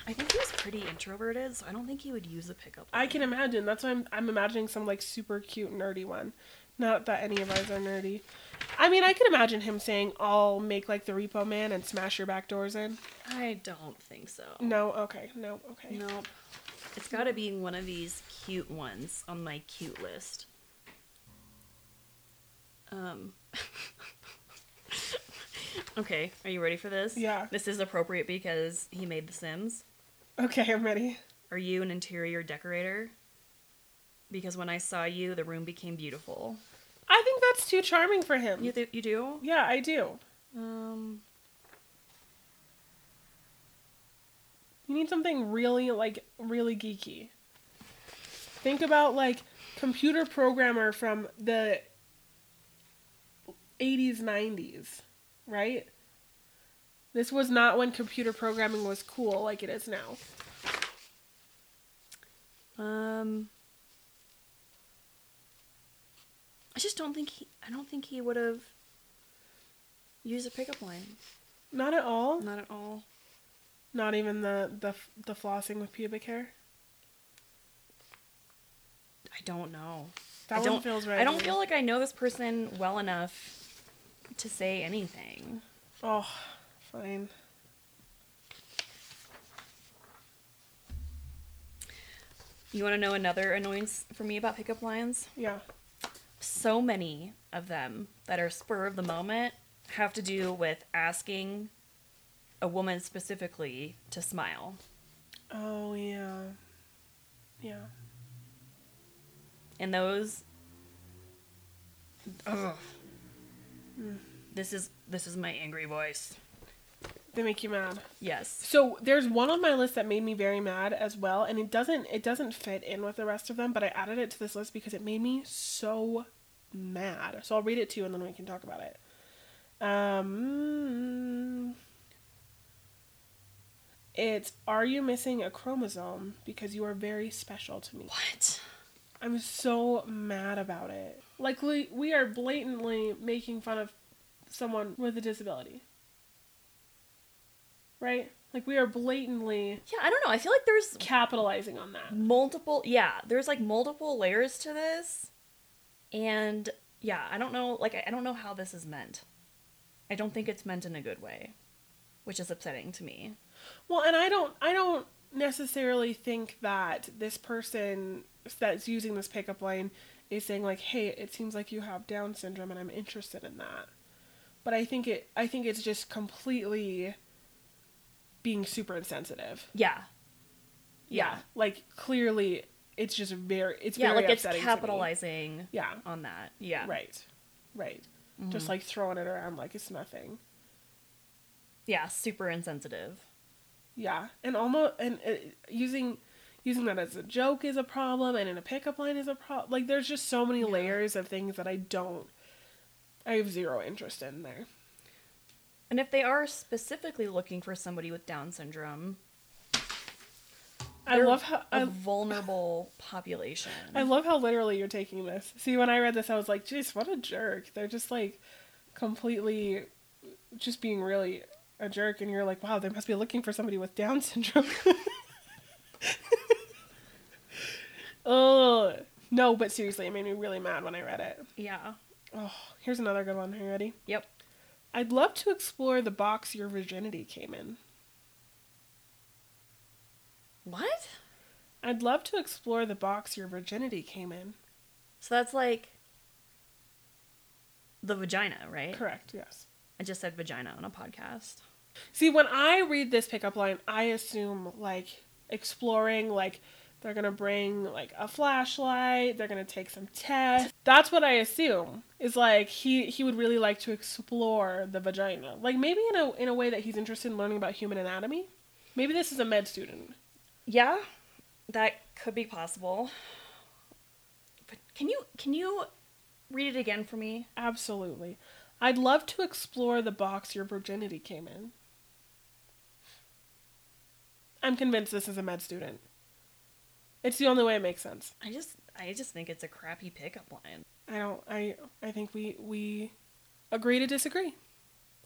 Speaker 2: I think he was pretty introverted, so I don't think he would use a pickup.
Speaker 1: I can imagine. That's why I'm I'm imagining some like super cute nerdy one. Not that any of ours are nerdy. I I mean, I could imagine him saying, "I'll make like the Repo Man and smash your back doors in."
Speaker 2: I don't think so.
Speaker 1: No, okay, no, okay.
Speaker 2: Nope. It's got to be one of these cute ones on my cute list. Um. (laughs) okay, are you ready for this?
Speaker 1: Yeah.
Speaker 2: This is appropriate because he made The Sims.
Speaker 1: Okay, I'm ready.
Speaker 2: Are you an interior decorator? Because when I saw you, the room became beautiful.
Speaker 1: I think that's too charming for him.
Speaker 2: You th- you do?
Speaker 1: yeah, I do.
Speaker 2: Um.
Speaker 1: You need something really like really geeky. Think about like computer programmer from the 80s 90s, right? This was not when computer programming was cool like it is now.
Speaker 2: Um. I just don't think he. I don't think he would have used a pickup line.
Speaker 1: Not at all.
Speaker 2: Not at all.
Speaker 1: Not even the the the flossing with pubic hair.
Speaker 2: I don't know.
Speaker 1: That
Speaker 2: I
Speaker 1: one
Speaker 2: don't
Speaker 1: feels right.
Speaker 2: I don't feel like I know this person well enough to say anything.
Speaker 1: Oh, fine.
Speaker 2: You want to know another annoyance for me about pickup lines?
Speaker 1: Yeah.
Speaker 2: So many of them that are spur of the moment have to do with asking a woman specifically to smile.
Speaker 1: Oh yeah. Yeah.
Speaker 2: And those Ugh. This is this is my angry voice.
Speaker 1: They make you mad.
Speaker 2: Yes.
Speaker 1: So there's one on my list that made me very mad as well, and it doesn't it doesn't fit in with the rest of them, but I added it to this list because it made me so mad. So I'll read it to you and then we can talk about it. Um It's are you missing a chromosome because you are very special to me.
Speaker 2: What?
Speaker 1: I'm so mad about it. Like we we are blatantly making fun of someone with a disability. Right? Like we are blatantly
Speaker 2: Yeah, I don't know. I feel like there's
Speaker 1: capitalizing on that.
Speaker 2: multiple yeah there's like multiple layers to this and yeah i don't know like I, I don't know how this is meant i don't think it's meant in a good way which is upsetting to me
Speaker 1: Well, and I don't I don't necessarily think that this person that's using this pickup line is saying like, "Hey, it seems like you have down syndrome and I'm interested in that." But I think it I think it's just completely being super insensitive.
Speaker 2: yeah
Speaker 1: Yeah, like clearly it's just very it's
Speaker 2: yeah
Speaker 1: very
Speaker 2: like it's capitalizing
Speaker 1: Yeah.
Speaker 2: on that yeah
Speaker 1: Right. Right.
Speaker 2: Mm-hmm.
Speaker 1: Just like throwing it around like it's nothing.
Speaker 2: yeah super insensitive
Speaker 1: Yeah, and almost and uh, using using that as a joke is a problem, and in a pickup line is a problem. Like there's just so many
Speaker 2: Yeah.
Speaker 1: layers of things that I don't. I have zero interest in there.
Speaker 2: and if they are specifically looking for somebody with down syndrome
Speaker 1: I love how
Speaker 2: a
Speaker 1: I,
Speaker 2: vulnerable population (laughs)
Speaker 1: I love how literally you're taking this. See, when I read this, I was like, "Jeez, what a jerk!" They're just like completely, just being really a jerk, and you're like, "Wow, they must be looking for somebody with Down syndrome." (laughs) oh no, but seriously, it made me really mad when I read it.
Speaker 2: yeah
Speaker 1: Oh, here's another good one. Are you ready?
Speaker 2: yep
Speaker 1: I'd love to explore the box your virginity came in.
Speaker 2: what
Speaker 1: I'd love to explore the box your virginity came in.
Speaker 2: so that's like the vagina right
Speaker 1: Correct, yes.
Speaker 2: I just said vagina on a podcast
Speaker 1: See, when I read this pickup line, I assume like exploring, like they're gonna bring like a flashlight, they're gonna take some tests. That's what I assume. Is like he he would really like to explore the vagina, like maybe in a in a way that he's interested in learning about human anatomy. Maybe this is a med student.
Speaker 2: Yeah, that could be possible. But can you can you read it again for me?
Speaker 1: Absolutely. I'd love to explore the box your virginity came in. I'm convinced this is a med student. It's the only way it makes sense.
Speaker 2: I just I just think it's a crappy pickup line.
Speaker 1: I don't I I think we we agree to disagree.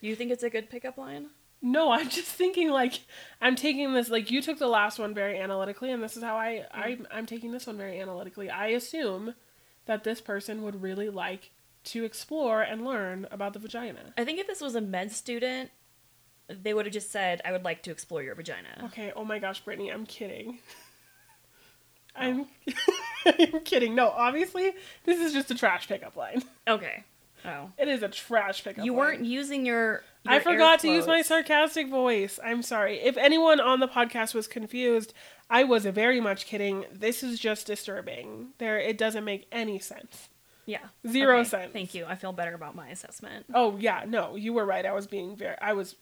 Speaker 2: You think it's a good pickup line?
Speaker 1: No, I'm (laughs) just thinking like I'm taking this like you took the last one very analytically and this is how I I I'm taking this one very analytically. I assume that this person would really like to explore and learn about the vagina.
Speaker 2: I think if this was a med student, they would have just said, "I would like to explore your vagina."
Speaker 1: Okay, oh my gosh, Brittany, I'm kidding. I'm (laughs) I'm kidding. No, obviously, this is just a trash pickup line.
Speaker 2: Okay. Oh.
Speaker 1: It is a trash pickup
Speaker 2: You
Speaker 1: line.
Speaker 2: weren't using your.
Speaker 1: I forgot to use my sarcastic voice. I'm sorry. If anyone on the podcast was confused, I was very much kidding. This is just disturbing. There it doesn't make any sense.
Speaker 2: Yeah.
Speaker 1: Zero
Speaker 2: Okay,
Speaker 1: sense.
Speaker 2: Thank you. I feel better about my assessment.
Speaker 1: Oh yeah, no, you were right. I was being very I was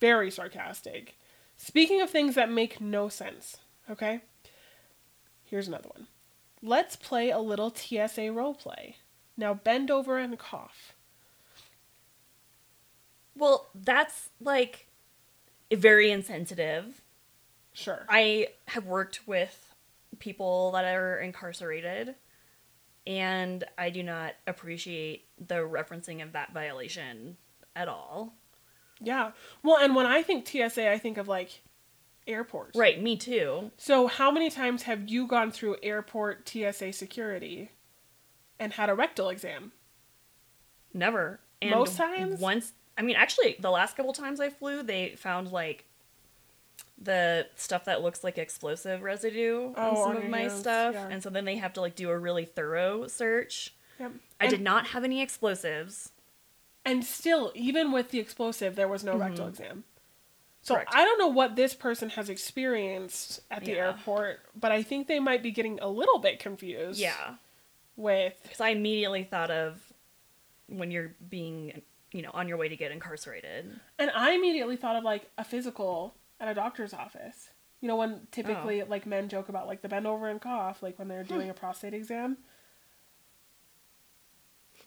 Speaker 1: very sarcastic. Speaking of things that make no sense, okay? Here's another one. Let's play a little TSA role play. Now bend over and cough.
Speaker 2: Well, that's like very insensitive.
Speaker 1: Sure.
Speaker 2: I have worked with people that are incarcerated, and I do not appreciate the referencing of that violation at all.
Speaker 1: Yeah. Well, and when I think TSA, I think of like airports.
Speaker 2: Right, me too.
Speaker 1: So, how many times have you gone through airport TSA security and had a rectal exam?
Speaker 2: Never. And
Speaker 1: Most times?
Speaker 2: Once, I mean, actually, the last couple times I flew, they found like the stuff that looks like explosive residue on
Speaker 1: Oh,
Speaker 2: some
Speaker 1: on
Speaker 2: of my stuff,
Speaker 1: yeah.
Speaker 2: and so then they have to like do a really thorough search.
Speaker 1: Yep.
Speaker 2: I
Speaker 1: and,
Speaker 2: did not have any explosives.
Speaker 1: And still, even with the explosive, there was no mm-hmm. rectal exam. So
Speaker 2: Correct.
Speaker 1: I don't know what this person has experienced at the
Speaker 2: Yeah.
Speaker 1: airport, but I think they might be getting a little bit confused.
Speaker 2: Yeah,
Speaker 1: With
Speaker 2: because I immediately thought of when you're being, you know, on your way to get incarcerated.
Speaker 1: and I immediately thought of like a physical at a doctor's office. You know, when
Speaker 2: Oh.
Speaker 1: typically like men joke about like the bend over and cough, like when they're
Speaker 2: Hmm.
Speaker 1: doing a prostate exam.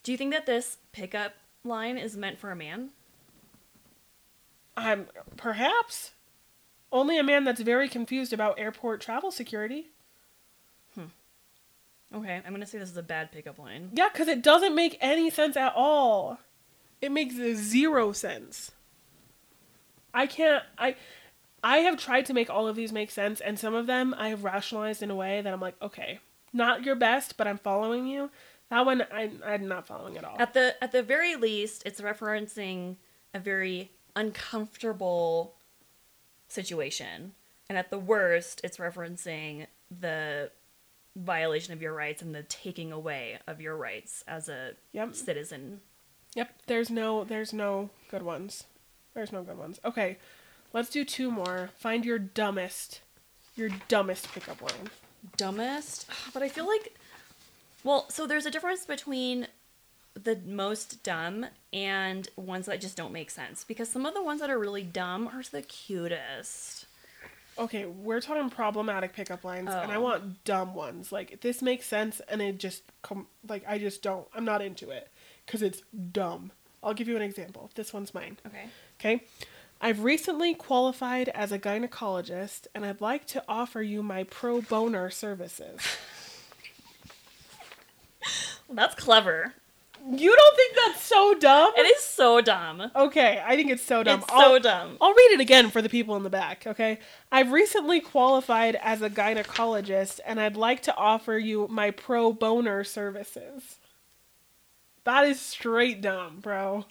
Speaker 2: Do you think that this pickup line is meant for a man?
Speaker 1: I'm perhaps only a man that's very confused about airport travel security. Hmm.
Speaker 2: Okay, I'm gonna say this is a bad pickup line.
Speaker 1: Yeah, because it doesn't make any sense at all. It makes zero sense. I can't. I. I have tried to make all of these make sense, and some of them I have rationalized in a way that I'm like, okay, not your best, but I'm following you. That one, I, I'm not following at all.
Speaker 2: At the at the very least, it's referencing a very uncomfortable situation, and at the worst, it's referencing the violation of your rights and the taking away of your rights as a
Speaker 1: Yep.
Speaker 2: citizen.
Speaker 1: Yep. There's no. There's no good ones. There's no good ones. Okay, let's do two more. Find your dumbest, your dumbest pickup line.
Speaker 2: Dumbest, (sighs) but I feel like, well, so there's a difference between the most dumb and ones that just don't make sense because some of the ones that are really dumb are the cutest.
Speaker 1: Okay, we're talking problematic pickup lines, and I
Speaker 2: Oh.
Speaker 1: want dumb ones. Like this makes sense, and it just com- like I just don't. I'm not into it because it's dumb. I'll give you an example. This one's mine.
Speaker 2: Okay.
Speaker 1: Okay, I've recently qualified as a gynecologist, and I'd like to offer you my pro boner services. (laughs)
Speaker 2: That's clever.
Speaker 1: You don't think that's so dumb?
Speaker 2: It is so dumb.
Speaker 1: Okay, I think it's so dumb.
Speaker 2: It's
Speaker 1: I'll-
Speaker 2: so dumb.
Speaker 1: I'll read it again for the people in the back, okay? I've recently qualified as a gynecologist and I'd like to offer you my pro boner services. That is straight dumb, bro.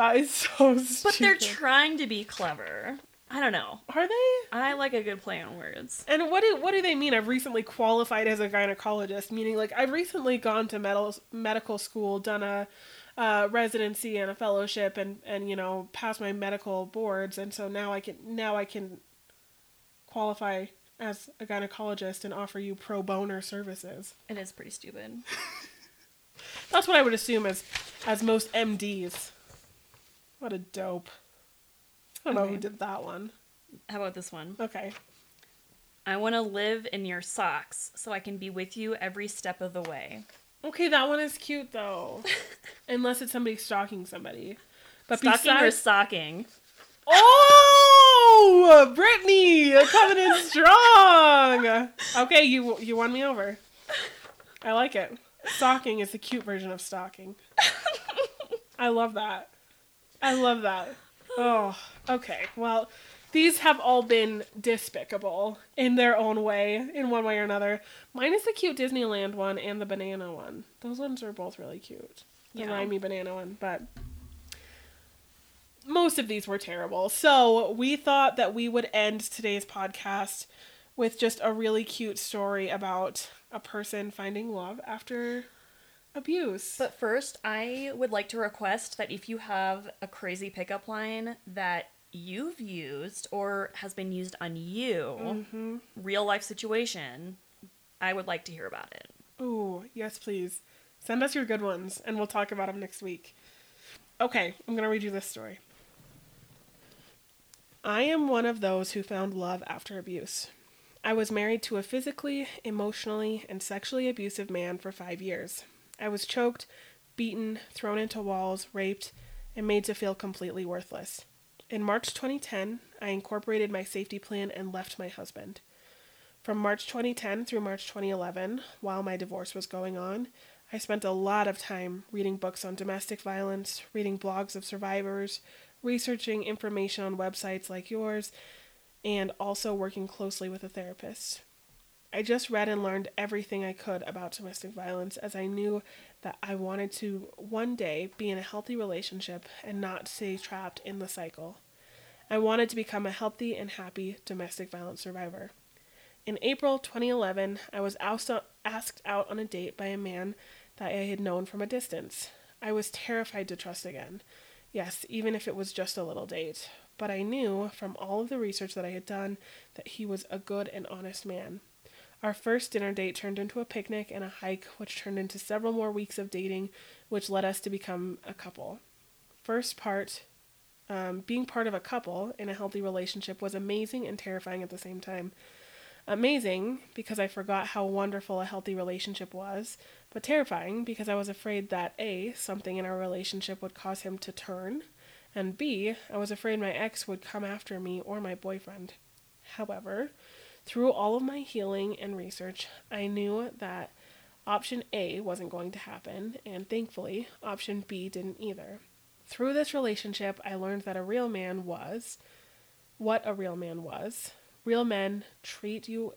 Speaker 1: That is so stupid.
Speaker 2: But they're trying to be clever. I don't know.
Speaker 1: Are they?
Speaker 2: I like a good play on words.
Speaker 1: And what do what do they mean? I've recently qualified as a gynecologist, meaning like I've recently gone to medical medical school, done a uh, residency and a fellowship, and and you know passed my medical boards, and so now I can now I can qualify as a gynecologist and offer you pro boner services.
Speaker 2: It is pretty stupid. (laughs)
Speaker 1: That's what I would assume as as most MDs. What a dope. I don't know who did that one.
Speaker 2: How about this one?
Speaker 1: Okay.
Speaker 2: I want to live in your socks so I can be with you every step of the way.
Speaker 1: Okay, that one is cute though. (laughs) Unless it's somebody stalking somebody. But
Speaker 2: Stocking or
Speaker 1: besides,
Speaker 2: socking?
Speaker 1: oh, Brittany, coming in (laughs) strong. Okay, you you won me over. I like it. Stalking is the cute version of stalking. (laughs) I love that. I love that. Oh, okay. Well, these have all been despicable in their own way, in one way or another. Mine is the cute Disneyland one and the banana one. Those ones are both really cute. The
Speaker 2: Yeah.
Speaker 1: rhymy banana one, but most of these were terrible. So we thought that we would end today's podcast with just a really cute story about a person finding love after abuse.
Speaker 2: But first, I would like to request that if you have a crazy pickup line that you've used or has been used on you,
Speaker 1: Mm-hmm.
Speaker 2: real life situation, I would like to hear about it.
Speaker 1: Ooh, yes, please. Send us your good ones, and we'll talk about them next week. Okay, I'm going to read you this story. I am one of those who found love after abuse. I was married to a physically, emotionally, and sexually abusive man for five years. I was choked, beaten, thrown into walls, raped, and made to feel completely worthless. In March 2010, I incorporated my safety plan and left my husband. From March 2010 through March 2011, while my divorce was going on, I spent a lot of time reading books on domestic violence, reading blogs of survivors, researching information on websites like yours, and also working closely with a therapist. I just read and learned everything I could about domestic violence as I knew that I wanted to one day be in a healthy relationship and not stay trapped in the cycle. I wanted to become a healthy and happy domestic violence survivor. In April 2011, I was asked out on a date by a man that I had known from a distance. I was terrified to trust again. Yes, even if it was just a little date. But I knew from all of the research that I had done that he was a good and honest man. Our first dinner date turned into a picnic and a hike, which turned into several more weeks of dating, which led us to become a couple. First part, um, being part of a couple in a healthy relationship was amazing and terrifying at the same time. Amazing because I forgot how wonderful a healthy relationship was, but terrifying because I was afraid that A, something in our relationship would cause him to turn, and B, I was afraid my ex would come after me or my boyfriend. However, through all of my healing and research, I knew that option A wasn't going to happen, and thankfully, option B didn't either. Through this relationship, I learned that a real man was what a real man was. Real men treat you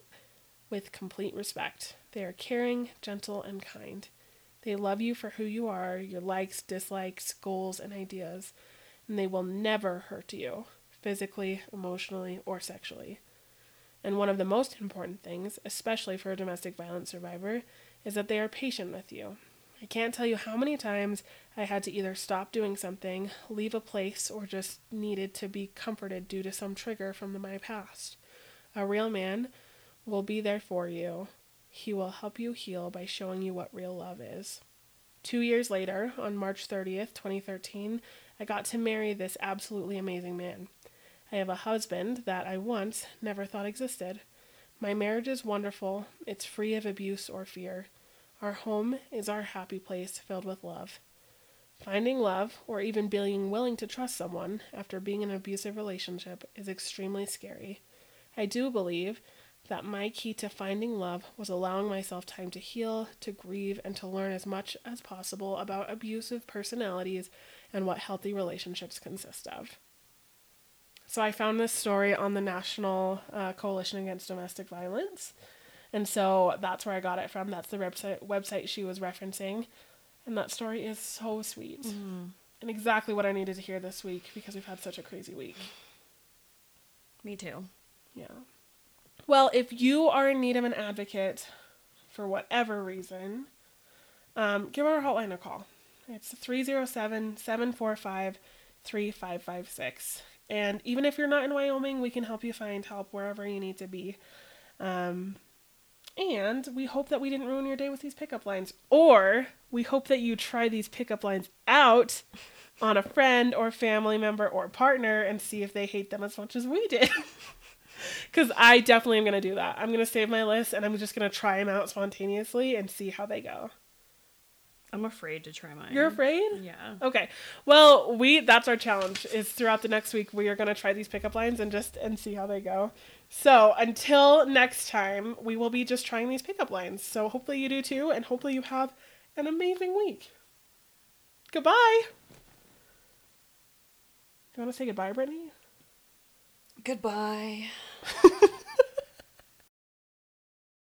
Speaker 1: with complete respect. They are caring, gentle, and kind. They love you for who you are, your likes, dislikes, goals, and ideas, and they will never hurt you, physically, emotionally, or sexually. And one of the most important things, especially for a domestic violence survivor, is that they are patient with you. I can't tell you how many times I had to either stop doing something, leave a place, or just needed to be comforted due to some trigger from my past. A real man will be there for you. He will help you heal by showing you what real love is. Two years later, on March 30th, 2013, I got to marry this absolutely amazing man. I have a husband that I once never thought existed. My marriage is wonderful, it's free of abuse or fear. Our home is our happy place filled with love. Finding love, or even being willing to trust someone after being in an abusive relationship, is extremely scary. I do believe that my key to finding love was allowing myself time to heal, to grieve, and to learn as much as possible about abusive personalities and what healthy relationships consist of. So I found this story on the National uh, Coalition Against Domestic Violence. And so that's where I got it from. That's the website website she was referencing. And that story is so sweet. And exactly what I needed to hear this week because we've had such a crazy week.
Speaker 2: Me too.
Speaker 1: Yeah. Well, if you are in need of an advocate for whatever reason, um, give our hotline a call. It's 307 745 3556. And even if you're not in Wyoming, we can help you find help wherever you need to be. Um, and we hope that we didn't ruin your day with these pickup lines. Or we hope that you try these pickup lines out on a friend or family member or partner and see if they hate them as much as we did. (laughs) Because I definitely am going to do that. I'm going to save my list and I'm just going to try them out spontaneously and see how they go.
Speaker 2: I'm afraid to try mine.
Speaker 1: You're afraid?
Speaker 2: Yeah.
Speaker 1: Okay. Well, we that's our challenge is throughout the next week we are going to try these pickup lines and just and see how they go. So, until next time, we will be just trying these pickup lines. So, hopefully you do too and hopefully you have an amazing week. Goodbye. You want to say goodbye, Brittany?
Speaker 2: Goodbye. (laughs)